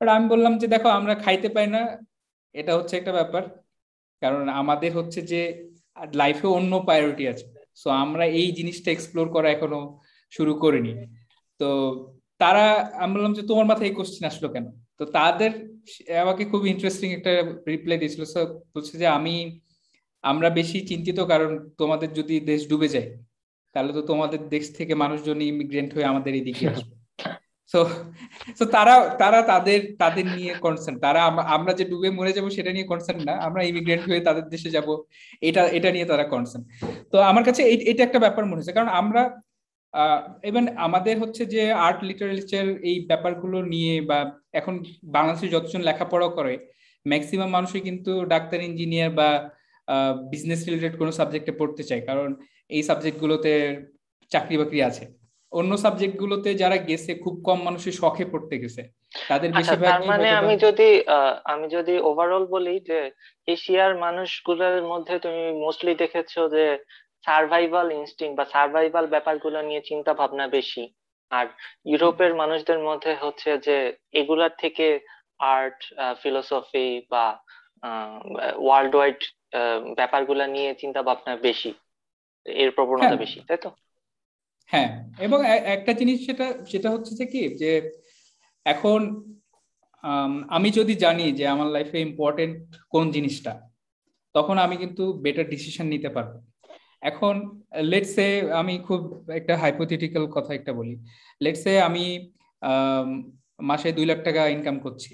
বাট আমি বললাম যে দেখো আমরা খাইতে পাই না। এটা হচ্ছে একটা ব্যাপার। কারণ আমাদের হচ্ছে যে লাইফে অন্য প্রায়োরিটি আছে। সো আমরা এই জিনিসটা এক্সপ্লোর করা এখনও শুরু করিনি। তো তারা আমি বললাম যে তোমার মাথায় এই কোশ্চেন আসলো কেন? তো তাদের আমাকে খুব ইন্টারেস্টিং একটা রিপ্লাই দিয়েছিল। স্যার বলছে যে আমি আমরা বেশি চিন্তিত কারণ তোমাদের যদি দেশ ডুবে যায় তাহলে তো তোমাদের দেশ থেকে মানুষজন ইমিগ্রেন্ট হয়ে আমাদের এদিকে আসবে। সো সো তারা তারা তাদের তাদের নিয়ে কনসার্ন তারা আমরা যে ডুবে মরে যাব সেটা নিয়ে কনসার্ন না আমরা ইমিগ্রেন্ট হয়ে তাদের দেশে যাব এটা এটা নিয়ে তারা কনসার্ন তো আমার কাছে এটা একটা ব্যাপার মনে হচ্ছে। কারণ আমরা ইভেন আমাদের হচ্ছে যে আর্ট লিটারেচার এই ব্যাপারগুলো নিয়ে বা এখন বাংলাদেশে যতজন লেখাপড়া করে ম্যাক্সিমাম মানুষই কিন্তু ডাক্তার ইঞ্জিনিয়ার বা বিজনেস রিলেটেড কোনো সাবজেক্টে পড়তে চায়। কারণ এই সাবজেক্টগুলোতে চাকরি বাকরি আছে। অন্য সাবজেক্ট গুলোতে যারা গেছে খুব কম মানুষের শখে পড়তে গেছে। তাদের আচ্ছা, বেশিরভাগ মানে আমি যদি আমি যদি ওভারঅল বলি যে এশিয়ার মানুষগুলোর মধ্যে তুমি মোস্টলি দেখেছ যে সার্ভাইভাল ইনস্টিং বা সার্ভাইভাল ব্যাপারগুলো নিয়ে চিন্তা ভাবনা বেশি। আর ইউরোপের মানুষদের মধ্যে হচ্ছে যে এগুলার থেকে আর্ট ফিলোসফি বা ওয়ার্ল্ড ওয়াইড ব্যাপারগুলো নিয়ে চিন্তা ভাবনা বেশি। এর প্রবণতা হ্যাঁ। বেশি তাই তো? হ্যাঁ এবং একটা জিনিস সেটা সেটা হচ্ছে যে কি যে এখন আমি যদি জানি যে আমার লাইফে ইম্পর্টেন্ট কোন জিনিসটা তখন আমি কিন্তু বেটার ডিসিশন নিতে পারব। এখন লেটসে আমি খুব একটা হাইপোথেটিক্যাল কথা একটা বলি। লেটসে আমি মাসে দুই লাখ টাকা ইনকাম করছি।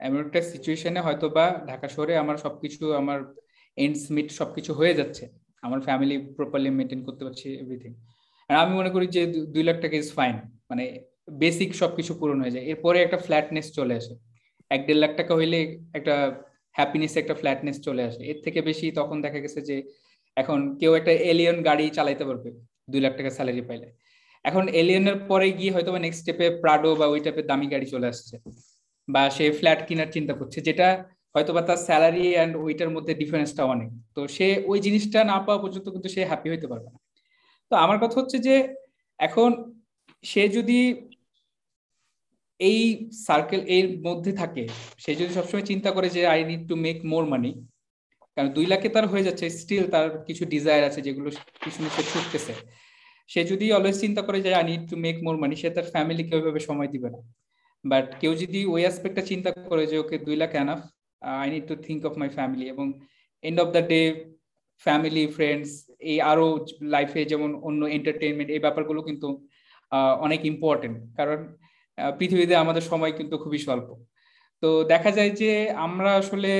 এমন একটা সিচুয়েশনে হয়তো বা ঢাকা শহরে আমার সবকিছু, আমার এন্ডস মিট সবকিছু হয়ে যাচ্ছে। আমার ফ্যামিলি প্রপারলি মেনটেন করতে পারছি এভরিথিং আমি মনে করি যে দুই লাখ টাকা ইজ ফাইন মানে বেসিক সবকিছু পূরণ হয়ে যায়। এরপরে একটা ফ্ল্যাটনেস চলে আসে। এক দেড় লাখ টাকা হইলে একটা হ্যাপিনেস একটা ফ্ল্যাটনেস চলে আসে। এর থেকে বেশি তখন দেখা গেছে যে এখন কেউ একটা এলিয়ন গাড়ি চালাইতে পারবে, দুই লাখ টাকা স্যালারি পাইলে। এখন এলিয়নের পরে গিয়ে হয়তো বা নেক্সট স্টেপে প্রাডো বা ওই টাইপের দামি গাড়ি চলে আসছে। বা সে ফ্ল্যাট কেনার চিন্তা করছে, যেটা হয়তো বা তার স্যালারি অ্যান্ড ওইটার মধ্যে ডিফারেন্সটা অনেক। তো সে ওই জিনিসটা না পাওয়া পর্যন্ত কিন্তু সে হ্যাপি হইতে পারবে না। তো আমার কথা হচ্ছে যে, এখন সে যদি এই সার্কেল এর মধ্যে থাকে, সে যদি সবসময় চিন্তা করে যে I need to make more money কারণ দুই লাখে তার হয়ে যাচ্ছে স্টিল তার কিছু ডিজায়ার আছে যেগুলো কিছু সে ছুটতেছে। সে যদি অলওয়েজ চিন্তা করে যে I need to make more money সে তার ফ্যামিলিকে ওইভাবে সময় দিবে না। বাট কেউ যদি ওই অ্যাসপেক্টটা চিন্তা করে যে ওকে দুই lakh enough I need to think of my family এবং end of the day family friends এই আরও লাইফে যেমন অন্য এন্টারটেনমেন্ট এই ব্যাপারগুলো কিন্তু অনেক ইম্পর্টেন্ট কারণ পৃথিবীতে আমাদের সময় কিন্তু খুবই স্বল্প। তো দেখা যায় যে, আমরা আসলে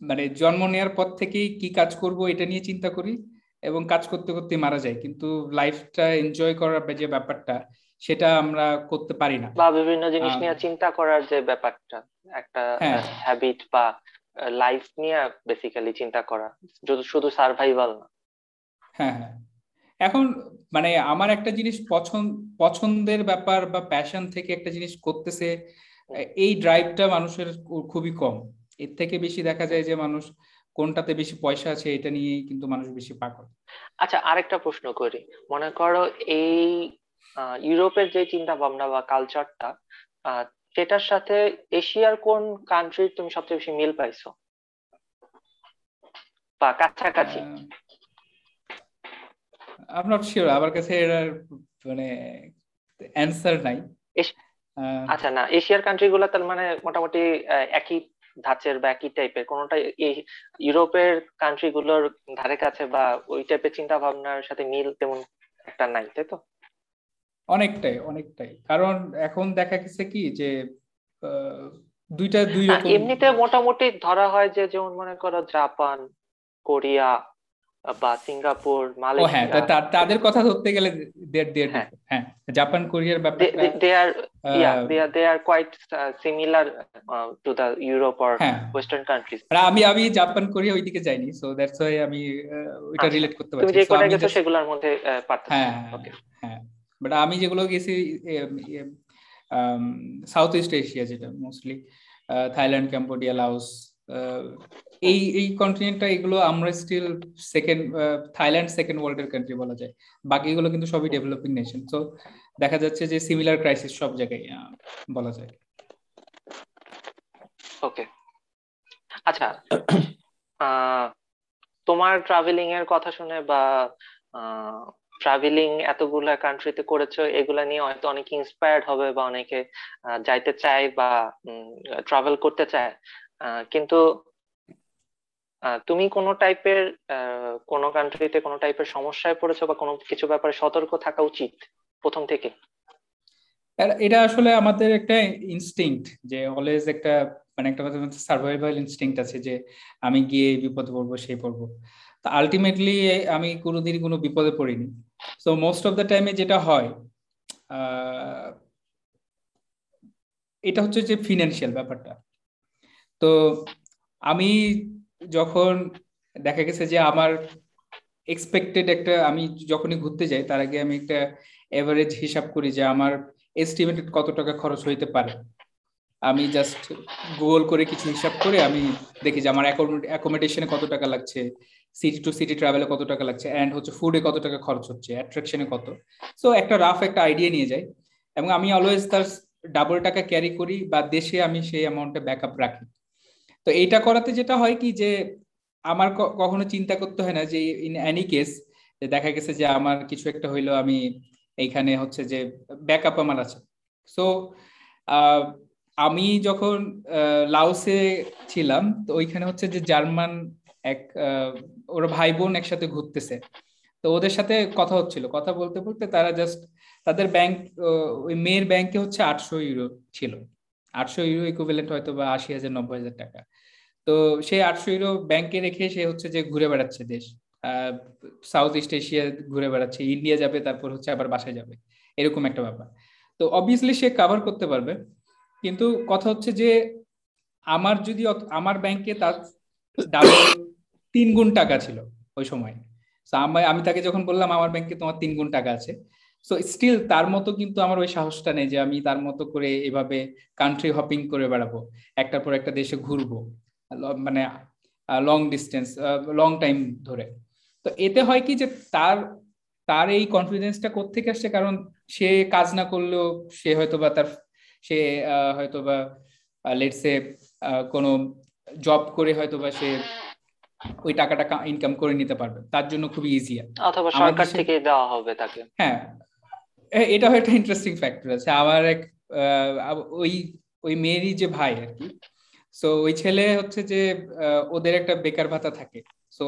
মানে জন্ম নেওয়ার পর থেকেই কি কাজ করব এটা নিয়ে চিন্তা করি এবং কাজ করতে করতে মারা যায় কিন্তু লাইফটা এনজয় করার যে ব্যাপারটা সেটা আমরা করতে পারি না। বা বিভিন্ন জিনিস নিয়ে চিন্তা করার যে ব্যাপারটা একটা হ্যাবিট বা লাইফ নিয়ে বেসিক্যালি চিন্তা করা। যদি শুধু সার্ভাইভাল না। হ্যাঁ হ্যাঁ। এখন মানে আমার একটা জিনিস পছন্দ পছন্দের ব্যাপার বা প্যাশন থেকে একটা জিনিস করতেছে এই ড্রাইভটা মানুষের খুবই কম। এর থেকে বেশি দেখা যায় যে মানুষ কোনটাতে বেশি পয়সা আছে এটা নিয়ে কিন্তু মানুষ বেশি পাগল। আচ্ছা আরেকটা প্রশ্ন করি। মনে করো এই ইউরোপের যে চিন্তা ভাবনা বা কালচারটা সেটার সাথে এশিয়ার কোন কান্ট্রির তুমি সবচেয়ে বেশি মিল পাইছো? বা কাছাকাছি? আই নট শিওর আমার কাছে এর মানে অ্যানসার নাই। আচ্ছা না এশিয়ার কান্ট্রি গুলো তার মানে মোটামুটি একই ধাঁচের বা একই টাইপের কোনটা এই ইউরোপের কান্ট্রি গুলোর ধারে কাছে বা ওই টাইপের চিন্তা ভাবনার সাথে মিল তেমন একটা নাই তাই তো? অনেকটাই অনেকটাই। কারণ এখন দেখা গেছে কি যে দুইটা দুই রকম এমনিতে মোটামুটি ধরা হয় যে যেমন মনে করো জাপান কোরিয়া বা সিঙ্গাপুর মালয়েশিয়া। হ্যাঁ তাদের কথা ধরতে গেলে হ্যাঁ। জাপান কোরিয়ার ব্যাপারটা they are they are they are quite similar to the Europe or western countries আমি আমি জাপান কোরিয়া ওইদিকে যাইনি সো দ্যাটস ওয়াই আমি ওইটা রিলেট আচ্ছা। করতে পারছি। তুমি যে কোটা গেছো সেগুলোর মধ্যে পার্থক্য। হ্যাঁ হ্যাঁ বাট আমি যেগুলো গেছি সাউথ ইস্ট এশিয়া যেটা মোস্টলি থাইল্যান্ড ক্যাম্বোডিয়া লাওস এই এই কন্টিনেন্টটা এগুলো আমরা স্টিল সেকেন্ড থাইল্যান্ড সেকেন্ড ওয়ার্ল্ডের কান্ট্রি বলা যায়। বাকিগুলো কিন্তু সবই ডেভেলপিং নেশন তো দেখা যাচ্ছে যে সিমিলার ক্রাইসিস সব জায়গায় বলা যায়। ওকে আচ্ছা তোমার ট্রাভেলিং এর কথা শুনে বা ট্রাভেলিং এতগুলা কান্ট্রিতে করেছ, এগুলা নিয়ে হয়তো অনেকে ইন্সপায়ার্ড হবে বা অনেকে যাইতে চায় বা ট্রাভেল করতে চায়। কিন্তু তুমি কোনো টাইপের কোনো কান্ট্রিতে কোনো টাইপের সমস্যায় পড়েছো বা কোনো কিছু ব্যাপারে সতর্ক থাকা উচিত প্রথম থেকে? এটা আসলে আমাদের একটা ইনস্টিংক্ট যে অলওয়েজ একটা মানে একটা কথা সার্ভাইভাল ইনস্টিংক্ট আছে যে আমি গিয়ে বিপদে পড়ব, সেই পড়ব। তা আলটিমেটলি আমি কোনোদিন কোনো বিপদে পড়িনি। সো মোস্ট অফ দ্য টাইমে যেটা হয় এটা হচ্ছে যে ফিনান্সিয়াল ব্যাপারটা। তো আমি যখন দেখা গেছে যে আমার এক্সপেক্টেড একটা, আমি যখনই ঘুরতে যাই, তার আগে আমি একটা এভারেজ হিসাব করি যে আমার এস্টিমেটেড কত টাকা খরচ হইতে পারে। আমি জাস্ট গুগল করে কিছু হিসাব করে আমি দেখি যে আমার অ্যাকোমোডেশনে কত টাকা লাগছে সিটি টু সিটি ট্রাভেলে কত টাকা লাগছে অ্যান্ড হচ্ছে ফুডে কত টাকা খরচ হচ্ছে অ্যাট্রাকশনে কত। সো একটা রাফ একটা আইডিয়া নিয়ে যাই। এবং আমি অলওয়েজ তার ডাবল টাকা ক্যারি করি বা দেশে আমি সেই অ্যামাউন্টে ব্যাকআপ রাখি। তো এইটা করাতে যেটা হয় কি যে, আমার কখনো চিন্তা করতে হয় না যে ইন এনি কেস দেখা গেছে যে আমার কিছু একটা হইল, আমি এইখানে হচ্ছে যে ব্যাকআপ আমার আছে। সো আমি যখন লাওসে ছিলাম, তো ওইখানে হচ্ছে যে জার্মান এক ওরা ভাই বোন একসাথে ঘুরতেছে। তো ওদের সাথে কথা হচ্ছিল। কথা বলতে বলতে তারা জাস্ট তাদের ব্যাংক ওই মেয়ের ব্যাংকে হচ্ছে আটশো ইউরো ছিল। আটশো ইউরো ইকুইভ্যালেন্ট হয়তো বা আশি হাজার, নব্বই হাজার টাকা। তো সেই আটশো ইউরো ব্যাংকে রেখে সে হচ্ছে যে ঘুরে বেড়াচ্ছে দেশ। সাউথ ইস্ট এশিয়া ঘুরে বেড়াচ্ছে ইন্ডিয়া যাবে, তারপর হচ্ছে আবার বাসায় যাবে। এরকম একটা ব্যাপার। তো অবভিয়াসলি সে কাভার করতে পারবে। কিন্তু কথা হচ্ছে যে আমার যদি আমার ব্যাংকে তার ডাবল তিন গুণ টাকা ছিল ওই সময়। আমি তাকে যখন বললাম, আমার ব্যাংকে তোমার তিন গুণ টাকা আছে। সো স্টিল তার মতো কিন্তু আমার ওই সাহসটা নেই যে আমি তার মতো করে এভাবে কান্ট্রি হপিং করে বেড়াবো। একটার পর একটা দেশে ঘুরবো। মানে লং ডিস্টেন্স লং টাইম ধরে। তো এতে হয় কি যে তার তার এই কনফিডেন্সটা কোথেকে আসছে? কারণ সে কাজ না করলেও সে হয়তো বা তার সে হয়তো বা লেটসে কোনো জব করে হয়তো বা সে ওই টাকাটা ইনকাম করে নিতে পারবে। তার জন্য খুবই ইজি অথবা সরকার থেকে দেওয়া হবে তাকে। হ্যাঁ। এটা একটা ইন্টারেস্টিং ফ্যাক্টর আছে। আমার এক ওই ওই মেয়েরই যে ভাই আর কি সো ওই ছেলে হচ্ছে যে ওদের একটা বেকার ভাতা থাকে। সো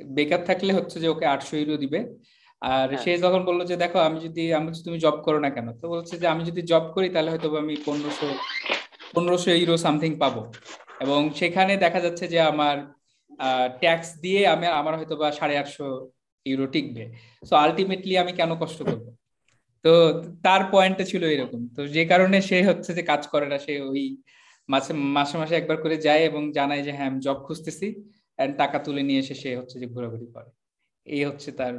বেকার থাকলে হচ্ছে যে ওকে আটশো ইউরো দিবে। আর হ্যাঁ। সে যখন বলল যে দেখো আমি যদি আমি তুমি জব করো না কেন? তো বলছে যে আমি যদি জব করি তাহলে হয়তো আমি পনেরোশো পনেরোশো ইউরো সামথিং পাবো। এবং সেখানে দেখা যাচ্ছে যে আমার ট্যাক্স দিয়ে আমি আমার হয়তো বা সাড়ে আটশো ইউরো টিকবে। সো আলটিমেটলি আমি কেন কষ্ট করব? তো তার পয়েন্টটা ছিল এরকম। তো যে কারণে সে হচ্ছে যে কাজ করে না সে ওই মাসে মাসে মাসে একবার করে যায় এবং জানায় যে হ্যাঁ আমি জব খুঁজতেছি এন্ড টাকা তুলে নিয়ে এসে সে হচ্ছে যে ঘোরাঘুরি করে। এই হচ্ছে তার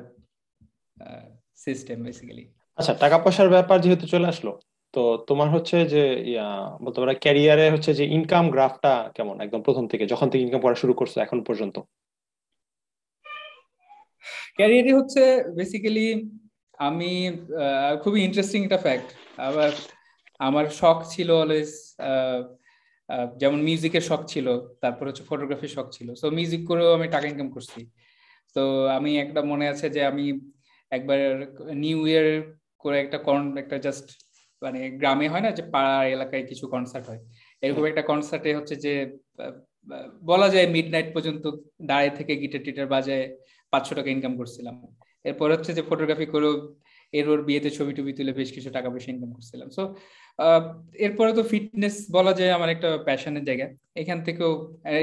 সিস্টেম বেসিক্যালি আচ্ছা টাকা পয়সার ব্যাপার যেহেতু চলে আসলো তো তোমার হচ্ছে যে বলতে পারো ক্যারিয়ারে হচ্ছে যে ইনকাম গ্রাফটা কেমন? একদম প্রথম থেকে যখন থেকে ইনকাম করা শুরু করছ এখন পর্যন্ত? ক্যারিয়ারই হচ্ছে বেসিক্যালি আমি খুবই ইন্টারেস্টিং একটা ফ্যাক্ট আবার আমার শখ ছিল অলওয়েজ যেমন মিউজিকের শখ ছিল, তারপর হচ্ছে ফটোগ্রাফির শখ ছিল। সো মিউজিক করেও আমি টাকা ইনকাম করছি। তো আমি একটা মনে আছে যে আমি একবার নিউ ইয়ার করে একটা কন একটা জাস্ট মানে গ্রামে হয় না যে পাড়া এলাকায় কিছু কনসার্ট হয়। এরকম একটা কনসার্টে হচ্ছে যে বলা যায় মিড নাইট পর্যন্ত দাঁড়িয়ে থেকে গিটার টিটার বাজায় পাঁচশো টাকা ইনকাম করছিলাম। এরপর হচ্ছে যে ফটোগ্রাফি করেও এর ওর বিয়েতে ছবি টবি তুলে বেশ কিছু টাকা পয়সা ইনকাম করছিলাম। সো এরপরে তো ফিটনেস বলা যায় আমার একটা প্যাশনের জায়গা। এখান থেকেও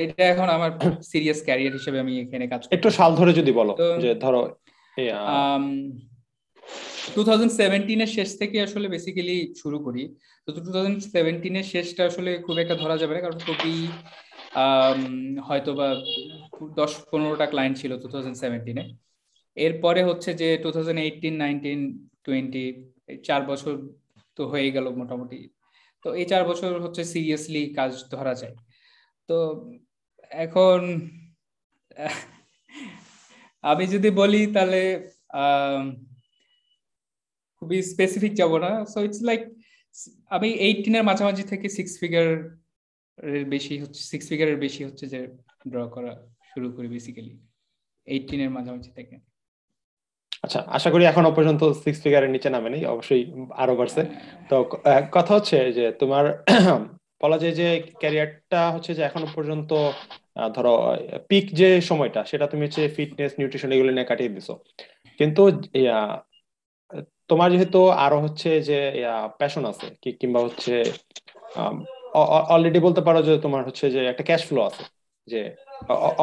এটা এখন আমার সিরিয়াস ক্যারিয়ার হিসেবে আমি এখানে কাজ একটু সাল ধরে যদি বলো যে ধরো টু থাউজেন্ড সেভেন্টিনের শেষ থেকে আসলে বেসিক্যালি শুরু করি। তো টু থাউজেন্ড সেভেন্টিনের শেষটা আসলে খুব একটা ধরা যাবে না কারণ খুবই হয়তো বা দশ পনেরোটা ক্লায়েন্ট ছিল টু থাউজেন্ড সেভেন্টিনে এরপরে হচ্ছে যে two thousand eighteen nineteen twenty চার বছর তো হয়ে গেল মোটামুটি। তো এই চার বছর হচ্ছে সিরিয়াসলি কাজ ধরা যায়। তো এখন, আমি যদি বলি তাহলে খুবই স্পেসিফিক যাব না। সো ইটস লাইক আমি এইটিনের মাঝামাঝি থেকে সিক্স ফিগার এর বেশি হচ্ছে সিক্স ফিগারের বেশি হচ্ছে যে ড্র করা শুরু করি বেসিক্যালি এইটিনের মাঝামাঝি থেকে। আচ্ছা আশা করি এখনও পর্যন্ত সিক্স ফিগারের নিচে নামে নেই অবশ্যই আরও বাড়ছে। তো কথা হচ্ছে যে তোমার বলা যায় যে ক্যারিয়ারটা হচ্ছে যে এখনও পর্যন্ত ধরো পিক যে সময়টা, সেটা তুমি হচ্ছে ফিটনেস নিউট্রিশন এগুলো নিয়ে কাটিয়ে দিছো। কিন্তু তোমার যেহেতু আরও হচ্ছে যে প্যাশন আছে, কি, কিংবা হচ্ছে অলরেডি বলতে পারো যে তোমার হচ্ছে যে একটা ক্যাশ ফ্লো আছে, যে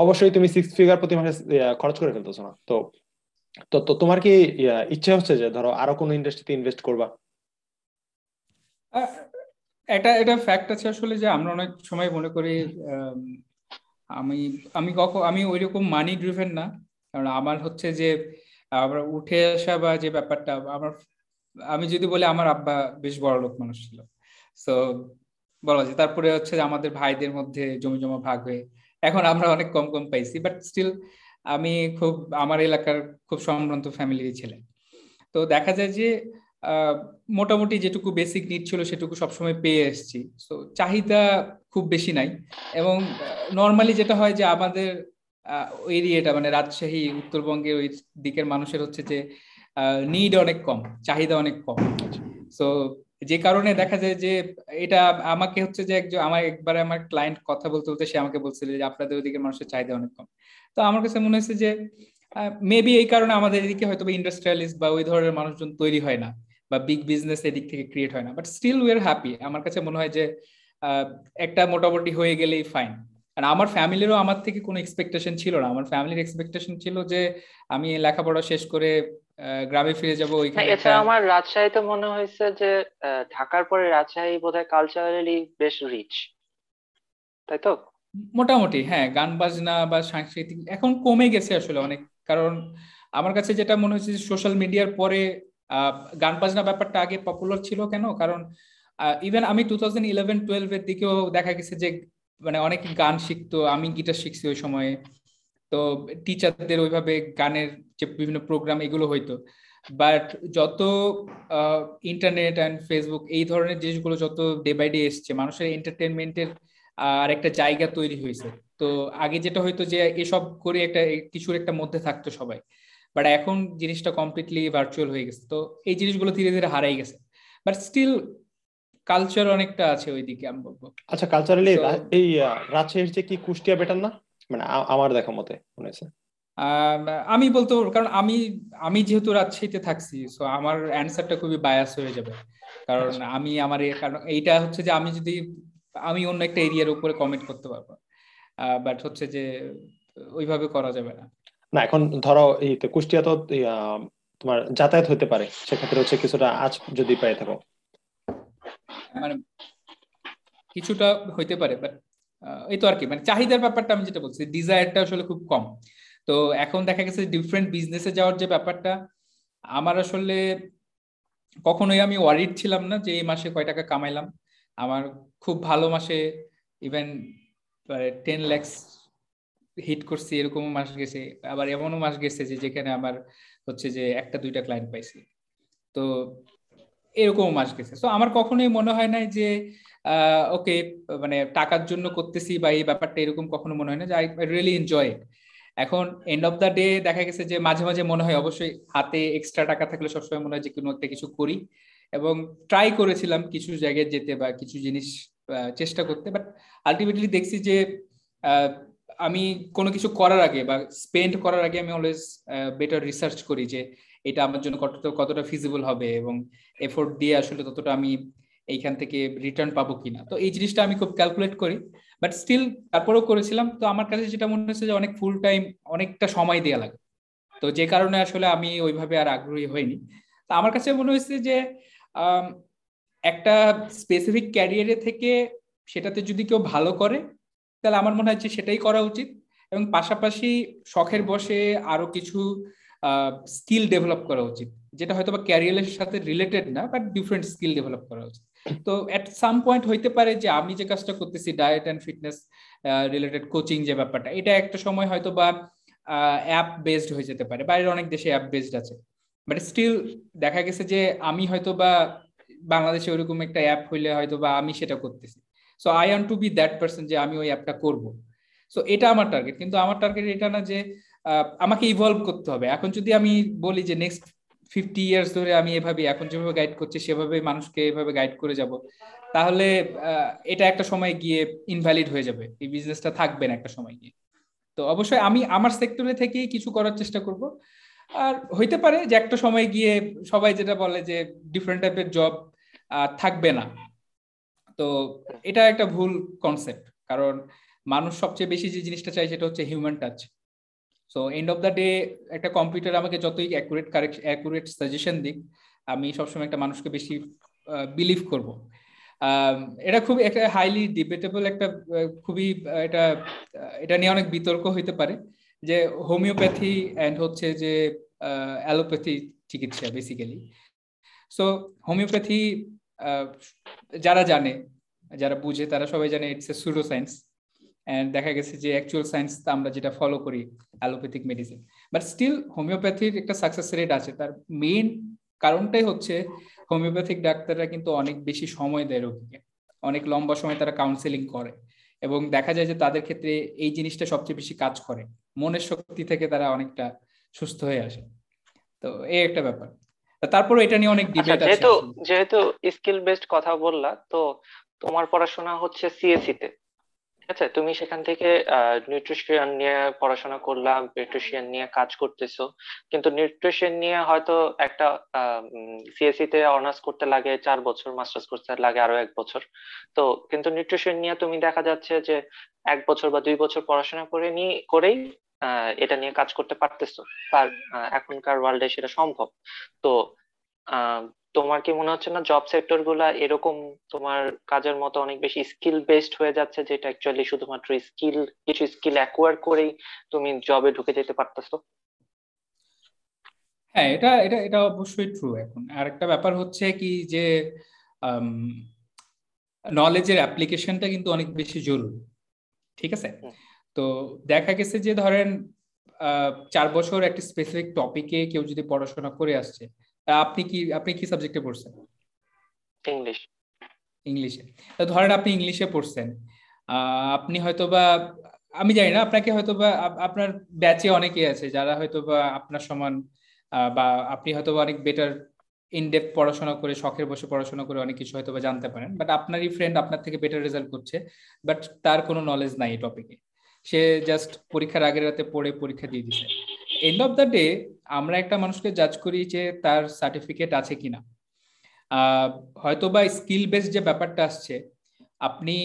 অবশ্যই তুমি সিক্স ফিগার প্রতি মাসে খরচ করে ফেলতেছো না। তো তো তো তোমার কি ইচ্ছে হচ্ছে যে ধরো আরও কোনো ইন্ডাস্ট্রিতে ইনভেস্ট করবা? এটা এটা ফ্যাক্ট আছে আসলে যে আমরা অনেক সময় মনে করি, আমি আমি কখন, আমি ওই রকম মানি ড্রিভেন না। কারণ আমার হচ্ছে যে, আমরা উঠে আসা বা যে ব্যাপারটা, আমার, আমি যদি বলি আমার আব্বা বেশ বড় লোক মানুষ ছিল। সো বলা যায়, তারপরে হচ্ছে আমাদের ভাইদের মধ্যে জমি জমা ভাগ হয়ে, এখন আমরা অনেক কম কম পাইছি। বাট স্টিল আমি খুব আমার এলাকার খুব সম্ভ্রান্ত ফ্যামিলির ছেলে। তো দেখা যায় যে মোটামুটি যেটুকু বেসিক নিড ছিল সেটুকু সবসময় পেয়ে এসছি। তো চাহিদা খুব বেশি নাই এবং নর্মালি যেটা হয় যে আমাদের এরিয়াটা মানে রাজশাহী উত্তরবঙ্গের ওই দিকের মানুষের হচ্ছে যে নিড অনেক কম চাহিদা অনেক কম। সো যে কারণে দেখা যায় যে এটা আমাকে হচ্ছে যে একজন, আমার একবারে আমার ক্লায়েন্ট কথা বলতে বলতে সে আমাকে বলছিল যে আপনাদের ওইদিকে মানুষের চাহিদা অনেক কম। তো আমার কাছে মনে হয়েছে যে মেবি এই কারণে আমাদের এদিকে হয়তো ইন্ডাস্ট্রিয়ালিস্ট বা ওই ধরনের মানুষজন তৈরি হয় না বা বিগ বিজনেস এদিক থেকে ক্রিয়েট হয় না। But still we are happy আমার কাছে মনে হয় যে একটা মোটামুটি হয়ে গেলেই ফাইন আর আমার ফ্যামিলিরও আমার থেকে কোনো এক্সপেকটেশন ছিল না। আমার ফ্যামিলির এক্সপেকটেশন ছিল যে, আমি লেখাপড়া শেষ করে গ্রামে ফিরে যাব ওইখানে এছাড়া আমার রাজশাহীতে মনে হয়েছে যে ঢাকার পরে রাজশাহী বোধহয় কালচারালি বেশ রিচ তাই তো? মোটামুটি হ্যাঁ গান বাজনা বা সাংস্কৃতিক এখন কমে গেছে আসলে অনেক। কারণ আমার কাছে যেটা মনে হচ্ছে সোশ্যাল মিডিয়ার পরে গান বাজনা ব্যাপারটা আগে পপুলার ছিল কেন? কারণ ইভেন আমি টু থাউজেন্ড ইলেভেন টুয়েলভ এর দিকেও দেখা গেছে যে মানে অনেক গান শিখতো আমি গিটার শিখছি ওই সময়ে। তো টিচারদের ওইভাবে গানের যে বিভিন্ন প্রোগ্রাম এগুলো হইতো। বাট যত ইন্টারনেট অ্যান্ড ফেসবুক এই ধরনের জিনিসগুলো যত ডে বাই ডে এসছে মানুষের এন্টারটেনমেন্টের আর একটা জায়গা তৈরি হয়েছে তো আগে যেটা হয়তো যে এসব করে একটা কিছুর একটা মধ্যে থাকতো সবাই। বাট এখন জিনিসটা কমপ্লিটলি ভার্চুয়াল হয়ে গেছে। তো এই জিনিসগুলো ধীরে ধীরে হারাই গেছে। বাট স্টিল কালচার অনেকটা আছে ওইদিকে আমি বলব। আচ্ছা কালচারালি এই রাজশাহীর যে কি কুষ্টিয়া বেটার না? মানে আমার দেখা মতে মনে হয়েছে। আমি বলতো কারণ আমি আমি যেহেতু রাজশাহীতে থাকছি সো আমার অ্যান্সারটা খুবই বায়াস হয়ে যাবে। কারণ আচ্ছা। আমি আমার কারণ এইটা হচ্ছে যে আমি যদি আমি অন্য একটা এরিয়ার উপরে কমেন্ট করতে পারব। বাট হচ্ছে যে ওইভাবে করা যাবে না। না এখন ধরো এই কুষ্টিয়া তো তোমার যাতায়াত হতে পারে। সেক্ষেত্রে হচ্ছে কিছুটা আজ যদি পাই থাকো। মানে কিছুটা হইতে পারে বাট এই তো আর কি। মানে চাহিদার ব্যাপারটা আমি যেটা বলছি ডিজায়ারটা আসলে খুব কম। তো এখন দেখা গেছে ডিফারেন্ট বিজনেসে যাওয়ার যে ব্যাপারটা, আমার আসলে কখনোই আমি ওয়ারিড ছিলাম না যে এই মাসে কয় টাকা কামাইলাম। আমার খুব ভালো মাসে ইভেন টেন ল্যাক্স হিট করছি এরকম মাস গেছে। আবার এমনও মাস গেছে যে যেখানে আমার হচ্ছে যে একটা, দুইটা ক্লায়েন্ট পাইছি। তো এরকম মাস গেছে। তো আমার কখনোই মনে হয় না যে ওকে মানে টাকার জন্য করতেছি বা এই ব্যাপারটা এরকম কখনো মনে হয় না যে আই রিয়েলি এনজয় ইট এখন এন্ড অফ দ্য ডে দেখা গেছে যে মাঝে মাঝে মনে হয় অবশ্যই হাতে এক্সট্রা টাকা থাকলে সবসময় মনে হয় যে কোনো একটা কিছু করি। এবং ট্রাই করেছিলাম কিছু জায়গায় যেতে বা কিছু জিনিস চেষ্টা করতে। বাট আলটিমেটলি দেখছি যে আমি কোনো কিছু করার আগে বা স্পেন্ড করার আগে আমি অলওয়েজ বেটার রিসার্চ করি যে এটা আমার জন্য কতটা কতটা ফিজিবল হবে এবং এফোর্ট দিয়ে আসলে ততটা আমি এইখান থেকে রিটার্ন পাবো কিনা। তো এই জিনিসটা আমি খুব ক্যালকুলেট করি বাট স্টিল তারপরেও করেছিলাম। তো আমার কাছে যেটা মনে হচ্ছে যে অনেক ফুল টাইম অনেকটা সময় দেওয়া লাগে। তো যে কারণে আসলে আমি ওইভাবে আর আগ্রহী হইনি। তো আমার কাছে মনে হয়েছে যে একটা স্পেসিফিক ক্যারিয়ারে থেকে সেটাতে যদি কেউ ভালো করে, তাহলে আমার মনে যে সেটাই করা উচিত। এবং পাশাপাশি শখের বসে আরও কিছু স্কিল ডেভেলপ করা উচিত। যেটা হয়তো বা ক্যারিয়ারের সাথে রিলেটেড না বাট ডিফারেন্ট স্কিল ডেভেলপ করা উচিত। তো এট সাম পয়েন্ট হইতে পারে যে আমি যে কাজটা করতেছি diet and fitness related coaching যে ব্যাপারটা, এটা একটা সময় হয়তো বা অ্যাপ বেসড হয়ে যেতে পারে। বাইরের অনেক দেশে অ্যাপ বেসড আছে। বাট স্টিল দেখা গেছে যে আমি হয়তো বা বাংলাদেশে ওরকম একটা অ্যাপ হইলে হয়তো বা আমি সেটা করতেছি। So I want to be that person যে আমি ওই অ্যাপটা করব। সো এটা আমার টার্গেট কিন্তু আমার টার্গেট এটা না যে আমাকে ইভলভ করতে হবে। এখন যদি আমি বলি যে নেক্সট ফিফটি ইয়ার্স ধরে আমি এভাবে, এখন যেভাবে গাইড করছি, সেভাবে মানুষকে এভাবে গাইড করে যাব। তাহলে এটা একটা সময় গিয়ে ইনভ্যালিড হয়ে যাবে। এই বিজনেসটা থাকবে না একটা সময় গিয়ে। তো অবশ্যই আমি আমার সেক্টরে থেকেই কিছু করার চেষ্টা করব। আর হইতে পারে যে একটা সময় গিয়ে সবাই যেটা বলে যে ডিফারেন্ট টাইপের জব থাকবে না। তো এটা একটা ভুল কনসেপ্ট কারণ মানুষ সবচেয়ে বেশি যে জিনিসটা চাই সেটা হচ্ছে human touch so end of the day একটা কম্পিউটার আমাকে যতই অ্যাকুরেট কারেক্ট অ্যাকুরেট সাজেশন দিক, আমি সবসময় একটা মানুষকে বেশি বিলিভ করব। এটা খুব একটা হাইলি ডিবেটেবল একটা খুবই এটা এটা নিয়ে অনেক বিতর্ক হইতে পারে যে হোমিওপ্যাথি অ্যান্ড হচ্ছে যে অ্যালোপ্যাথি চিকিৎসা বেসিক্যালি সো হোমিওপ্যাথি যারা জানে, যারা বুঝে, তারা সবাই জানে ইটস এ সুডো সায়েন্স দেখা গেছে যে অ্যাকচুয়াল সায়েন্স আমরা যেটা ফলো করি অ্যালোপ্যাথিক মেডিসিন বাট স্টিল হোমিওপ্যাথির একটা সাকসেস রেট আছে। তার মেইন কারণটাই হচ্ছে হোমিওপ্যাথিক ডাক্তাররা কিন্তু অনেক বেশি সময় দেয় রোগীকে। অনেক লম্বা সময় তারা কাউন্সেলিং করে। এবং দেখা যায় যে তাদের ক্ষেত্রে এই জিনিসটা সবচেয়ে বেশি কাজ করে। মনের শক্তি থেকে তারা অনেকটা সুস্থ হয়ে আসে। তো এই একটা ব্যাপার। তারপরে এটা নিয়ে অনেক ডিবেট আচ্ছা, আছে যেহেতু যেহেতু স্কিল বেসড কথা বললা তো তোমার পড়াশোনা হচ্ছে সিএসসি তে। ঠিক আছে তুমি সেখান থেকে নিউট্রিশন নিয়ে পড়াশোনা করলাম নিউট্রিশন নিয়ে কাজ করতেছো। কিন্তু নিউট্রিশন নিয়ে হয়তো একটা সিএসসি তে অনার্স করতে লাগে, চার বছর মাস্টার্স করতে লাগে আরও এক বছর। তো কিন্তু নিউট্রিশন নিয়ে তুমি দেখা যাচ্ছে যে, এক বছর বা দুই বছর পড়াশোনা করে নিয়ে, করেই এটা নিয়ে কাজ করতে পারতেছো। আর এখনকার ওয়ার্ল্ডে সেটা সম্ভব। তো তোমার কি মনে হচ্ছে না জব সেক্টরগুলা এরকম তোমার কাজের মতো অনেক বেশি স্কিল বেসড হয়ে যাচ্ছে যেটা অ্যাকচুয়ালি শুধুমাত্র স্কিল কিছু স্কিল অ্যাকোয়ার করেই তুমি জবে ঢুকে যেতে পারতেছো? হ্যাঁ এটা এটা এটা অবশ্যই ট্রু এখন। আর একটা ব্যাপার হচ্ছে কি যে নলেজের অ্যাপ্লিকেশনটা কিন্তু অনেক বেশি জরুরি ঠিক আছে? তো দেখা গেছে যে ধরেন চার বছর একটা স্পেসিফিক টপিকে কেউ যদি পড়াশোনা করে আসছে আপনি কি আপনি কি সাবজেক্টে পড়ছেন? ইংলিশ ইংলিশে তো ধরেন আপনি ইংলিশে পড়ছেন। আপনি হয়তো বা আমি জানি না আপনাকে হয়তো বা আপনার ব্যাচে অনেকে আছে যারা হয়তো বা আপনার সমান বা আপনি হয়তো অনেক বেটার ইনডেপ পড়াশোনা করে শখের বসে পড়াশোনা করে অনেক কিছু হয়তো বা জানতে পারেন। বাট আপনারই ফ্রেন্ড আপনার থেকে বেটার রেজাল্ট করছে। বাট তার কোনো নলেজ নাই এই টপিকে সে জাস্ট পরীক্ষার আগের রাতে পড়ে পরীক্ষা দিয়ে দিছে। এন্ড অফ দ্য ডে আমরা একটা মানুষকে জাজ করি যে তার সার্টিফিকেট আছে কিনা। হয়তো বা স্কিল বেসড যে ব্যাপারটা আসছে, আপনি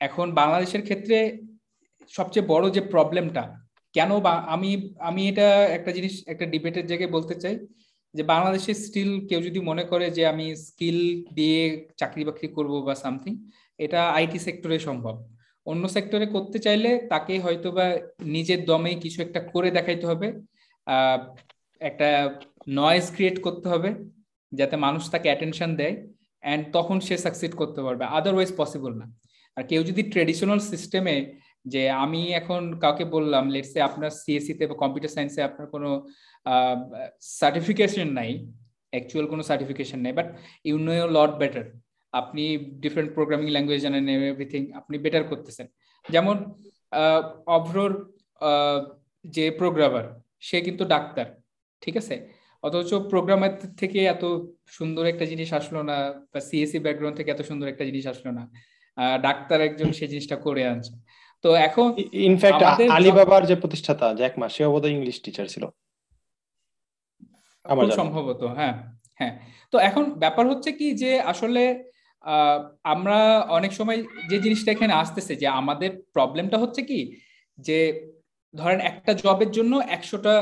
এখন বাংলাদেশের ক্ষেত্রে সবচেয়ে বড় যে প্রবলেমটা কেন বা, আমি আমি এটা একটা জিনিস, একটা ডিবেটের জায়গায় বলতে চাই যে বাংলাদেশে স্টিল কেউ যদি মনে করে যে আমি স্কিল দিয়ে চাকরি বাকরি করব বা সামথিং এটা আইটি সেক্টরে সম্ভব। অন্য সেক্টরে করতে চাইলে তাকে হয়তো বা নিজের দমে কিছু একটা করে দেখাইতে হবে। একটা নয়েজ ক্রিয়েট করতে হবে যাতে মানুষ তাকে অ্যাটেনশন দেয় অ্যান্ড তখন সে সাকসিড করতে পারবে আদারওয়াইজ পসিবল না। আর কেউ যদি ট্রেডিশনাল সিস্টেমে যে আমি এখন কাউকে বললাম লেটসে আপনার সিএসসি তে বা কম্পিউটার সায়েন্সে আপনার কোনো সার্টিফিকেশন নাই অ্যাকচুয়াল কোনো সার্টিফিকেশন নেই but you know lot better আপনি ডিফারেন্ট প্রোগ্রামিং ল্যাঙ্গুয়েজ জানেন এভরিথিং আপনি বেটার করতেছেন। যেমন অভ্রর যে প্রোগ্রামার সে কিন্তু ডাক্তার। ঠিক আছে? অথচ প্রোগ্রামের থেকে এত সুন্দর একটা জিনিস আসলো না বা সিএসসি ব্যাকগ্রাউন্ড থেকে এত সুন্দর একটা জিনিস আসলো না ডাক্তার একজন সেই জিনিসটা করে আনছে। তো এখন ইনফ্যাক্ট আলিবাবার যে প্রতিষ্ঠাতা জ্যাক মা সেও বোধহয় ইংলিশ টিচার ছিল। আমার সম্ভবত হ্যাঁ হ্যাঁ। তো এখন ব্যাপার হচ্ছে কি যে আসলে আমরা অনেক সময় যে জিনিসটা এখানে আসতেছে যে আমাদের প্রবলেমটা হচ্ছে কি যে ধরেন একটা জবের জন্য একশোটা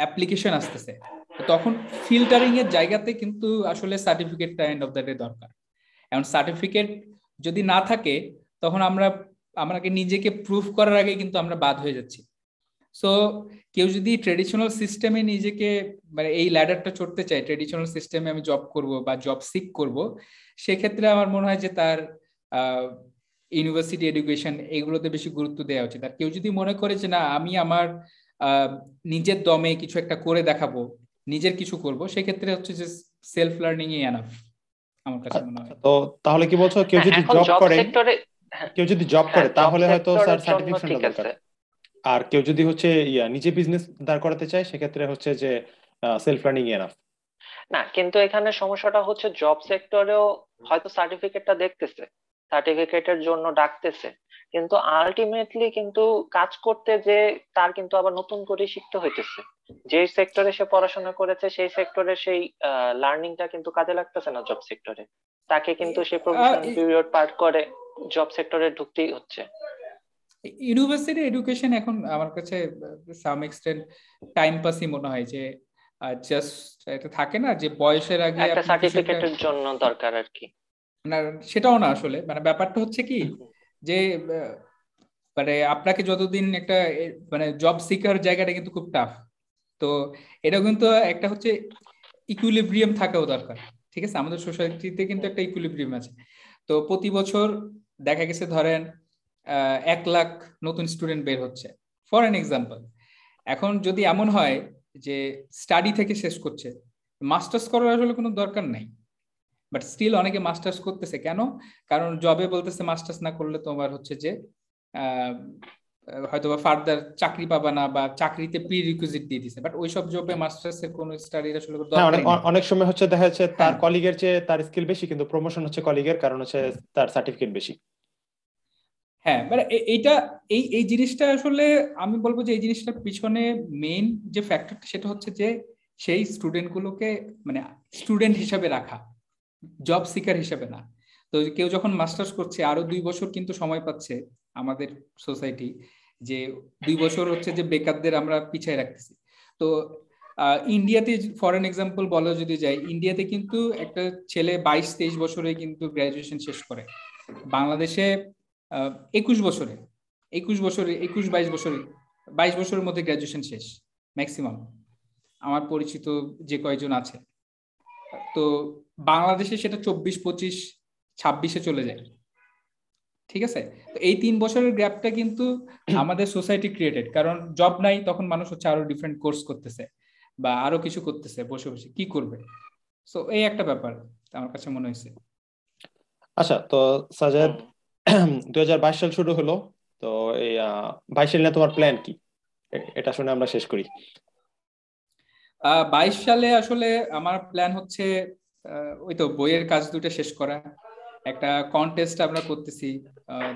অ্যাপ্লিকেশন আসতেছে। তখন ফিল্টারিং এর জায়গাতে কিন্তু আসলে সার্টিফিকেটটা এন্ড অফ দ্য ডে দরকার। এখন সার্টিফিকেট যদি না থাকে, তখন আমরা, আমাকে নিজেকে প্রুফ করার আগে কিন্তু আমরা বাদ হয়ে যাচ্ছি। সো কেউ যদি ট্রেডিশনাল সিস্টেমে নিজেকে মানে এই ল্যাডারটা চড়তে চায় ট্রেডিশনাল সিস্টেমে আমি জব করব বা জব সিক করব, সেক্ষেত্রে আমার মনে হয় যে তার ইউনিভার্সিটি এডুকেশন এগুলোতে বেশি গুরুত্ব দেওয়া উচিত। আর কেউ যদি মনে করে যে না, আমি আমার নিজের দমে কিছু একটা করে দেখাবো নিজের কিছু করব সেক্ষেত্রে হচ্ছে যে সেলফ লার্নিং ই এনাফ আমার কাছে মনে হয়। তো তাহলে কি বলছো কেউ যদি জব করে কেউ যদি জব করে তাহলে হয়তো স্যার সার্টিফিকেশন দরকার। আর কেউ যদি হচ্ছে ইয়া নিজে বিজনেস দাঁড় করাতে চায় সেক্ষেত্রে হচ্ছে যে সেলফ লার্নিং এনাফ না কিন্তু এখানে সমস্যাটা হচ্ছে জব সেক্টরেও হয়তো সার্টিফিকেটটা দেখতেছে। সার্টিফিকেটের জন্য ডাকতেছে। কিন্তু আলটিমেটলি কিন্তু কাজ করতে যে তার কিন্তু আবার নতুন করে শিখতে হইতেছে। যে সেক্টরে সে পড়াশোনা করেছে সেই সেক্টরে সেই লার্নিংটা কিন্তু কাজে লাগতেছে না জব সেক্টরে তাকে কিন্তু সে প্রফেশনাল পিরিয়ড পার করে জব সেক্টরে ঢুকতেই হচ্ছে। ইউনিভার্সিটি এডুকেশন এখন আমার কাছে সাম এক্সটেন্ট টাইম পাসই মনে হয় যে জাস্ট এটা থাকে না যে বয়সের আগে একটা সার্টিফিকেটের জন্য দরকার আর কি। না সেটাও না আসলে। মানে ব্যাপারটা হচ্ছে কি যে মানে আপনাকে যতদিন একটা মানে জব সিকার জায়গাটা কিন্তু খুব টাফ তো এটা কিন্তু একটা হচ্ছে ইকুইলিব্রিয়াম থাকাও দরকার, ঠিক আছে? আমাদের সোসাইটিতে কিন্তু একটা ইকুইলিব্রিয়াম আছে। তো প্রতি বছর দেখা গেছে ধরেন এক লাখ নতুন স্টুডেন্ট বের হচ্ছে ফর এন এক্সাম্পল এখন যদি এমন হয় যে স্টাডি থেকে শেষ করছে মাস্টার্স করার আসলে কোনো দরকার নাই। বাট স্টিল অনেকে মাস্টার্স করতেছে। কেন? কারণ জবে বলতেছে মাস্টার্স না করলে তোমার হচ্ছে যে হয়তো বা ফার্দার চাকরি পাবা না বা চাকরিতে প্রি রিকুইজিট দিয়ে দিছে। বাট ওইসব জবে মাস্টার্স এর কোনো স্টাডির আসলে অনেক অনেক সময় হচ্ছে দেখা যাচ্ছে তার কলিগের চেয়ে তার স্কিল বেশি কিন্তু প্রমোশন হচ্ছে কলিগের কারণ হচ্ছে তার সার্টিফিকেট বেশি। হ্যাঁ মানে এইটা এই এই জিনিসটা আসলে আমি বলব যে এই জিনিসটার পিছনে মেইন যে ফ্যাক্টরটা সেটা হচ্ছে যে সেই স্টুডেন্ট গুলোকে মানে স্টুডেন্ট হিসাবে রাখা। জব সিকার হিসাবে না। তো কেউ যখন মাস্টার্স করছে, আরও দুই বছর কিন্তু সময় পাচ্ছে আমাদের সোসাইটি যে দুই বছর হচ্ছে যে বেকারদের আমরা পিছিয়ে রাখতেছি। তো ইন্ডিয়াতে ফরেন এক্সাম্পল বলা যদি যায় ইন্ডিয়াতে কিন্তু একটা ছেলে বাইশ, তেইশ বছরে কিন্তু গ্রাজুয়েশন শেষ করে। বাংলাদেশে একুশ বছরে একুশ বছরে, একুশ, বাইশ বছরে, বাইশ বছরের মধ্যে গ্রাজুয়েশন শেষ ম্যাক্সিমাম আমার পরিচিত যে কয়জন আছে। তো বাংলাদেশে সেটা চব্বিশ পঁচিশ ছাব্বিশে চলে যায়। ঠিক আছে? তো এই তিন বছরের গ্যাপটা কিন্তু আমাদের সোসাইটি ক্রিয়েটেড। কারণ জব নাই তখন মানুষ হচ্ছে আরও ডিফারেন্ট কোর্স করতেছে বা আরও কিছু করতেছে বসে বসে। কি করবে? সো এই একটা ব্যাপার আমার কাছে মনে হয়েছে। আচ্ছা তো সাজাদ দুই হাজার বাইশ সাল শুরু হলো। তো এই বাইশ সাল নিয়ে তোমার প্ল্যান কি? এটা শুনে আমরা শেষ করি। বাইশ সালে আসলে আমার প্ল্যান হচ্ছে ওই তো বইয়ের কাজ দুটো শেষ করা। একটা কন্টেস্ট আমরা করতেছি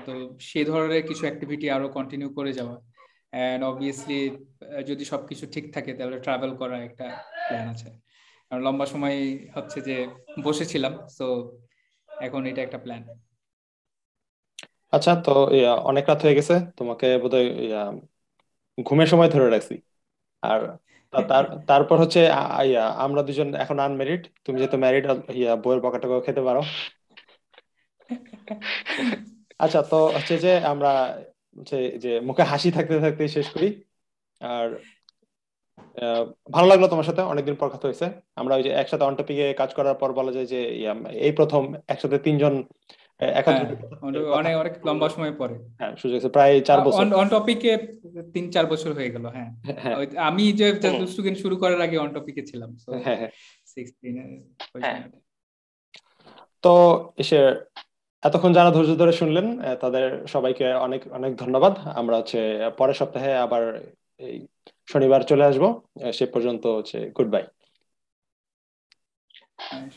তো সে ধরনের কিছু অ্যাক্টিভিটি আরও কন্টিনিউ করে যাওয়া। এন্ড অবভিয়াসলি যদি সবকিছু ঠিক থাকে, তাহলে ট্রাভেল করা একটা প্ল্যান আছে। কারণ লম্বা সময় হচ্ছে যে বসেছিলাম তো এখন এটা একটা প্ল্যান আচ্ছা তো অনেক রাত হয়ে গেছে, তোমাকে বোধহয় ঘুমের সময় ধরে রাখছি। আর তারপর হচ্ছে আমরা দুজন এখন আনমেরিড তুমি যেহেতু ম্যারিড ইয়া বইয়ের পকেটে খেতে পারো। আচ্ছা তো হচ্ছে যে আমরা হচ্ছে যে মুখে হাসি থাকতে থাকতে শেষ করি। আর ভালো লাগল তোমার সাথে, অনেকদিন পর কথা হয়েছে। আমরা ওই যে একসাথে অন টপিকে কাজ করার পর বলা যায় যে এই প্রথম একসাথে তিনজন অনেক অনেক লম্বা সময় পরে। হ্যাঁ সুযোগ প্রায় চার বছর। অন টপিকে তিন চার বছর হয়ে গেল হ্যাঁ, হ্যাঁ। আমি যে দুষ্টুগেন শুরু করার আগে অন টপিকে ছিলাম হ্যাঁ। তো এসে এতক্ষণ যারা ধৈর্য ধরে শুনলেন তাদের সবাইকে অনেক অনেক ধন্যবাদ। আমরা হচ্ছে পরের সপ্তাহে আবার এই শনিবার চলে আসব। সে পর্যন্ত হচ্ছে গুড বাই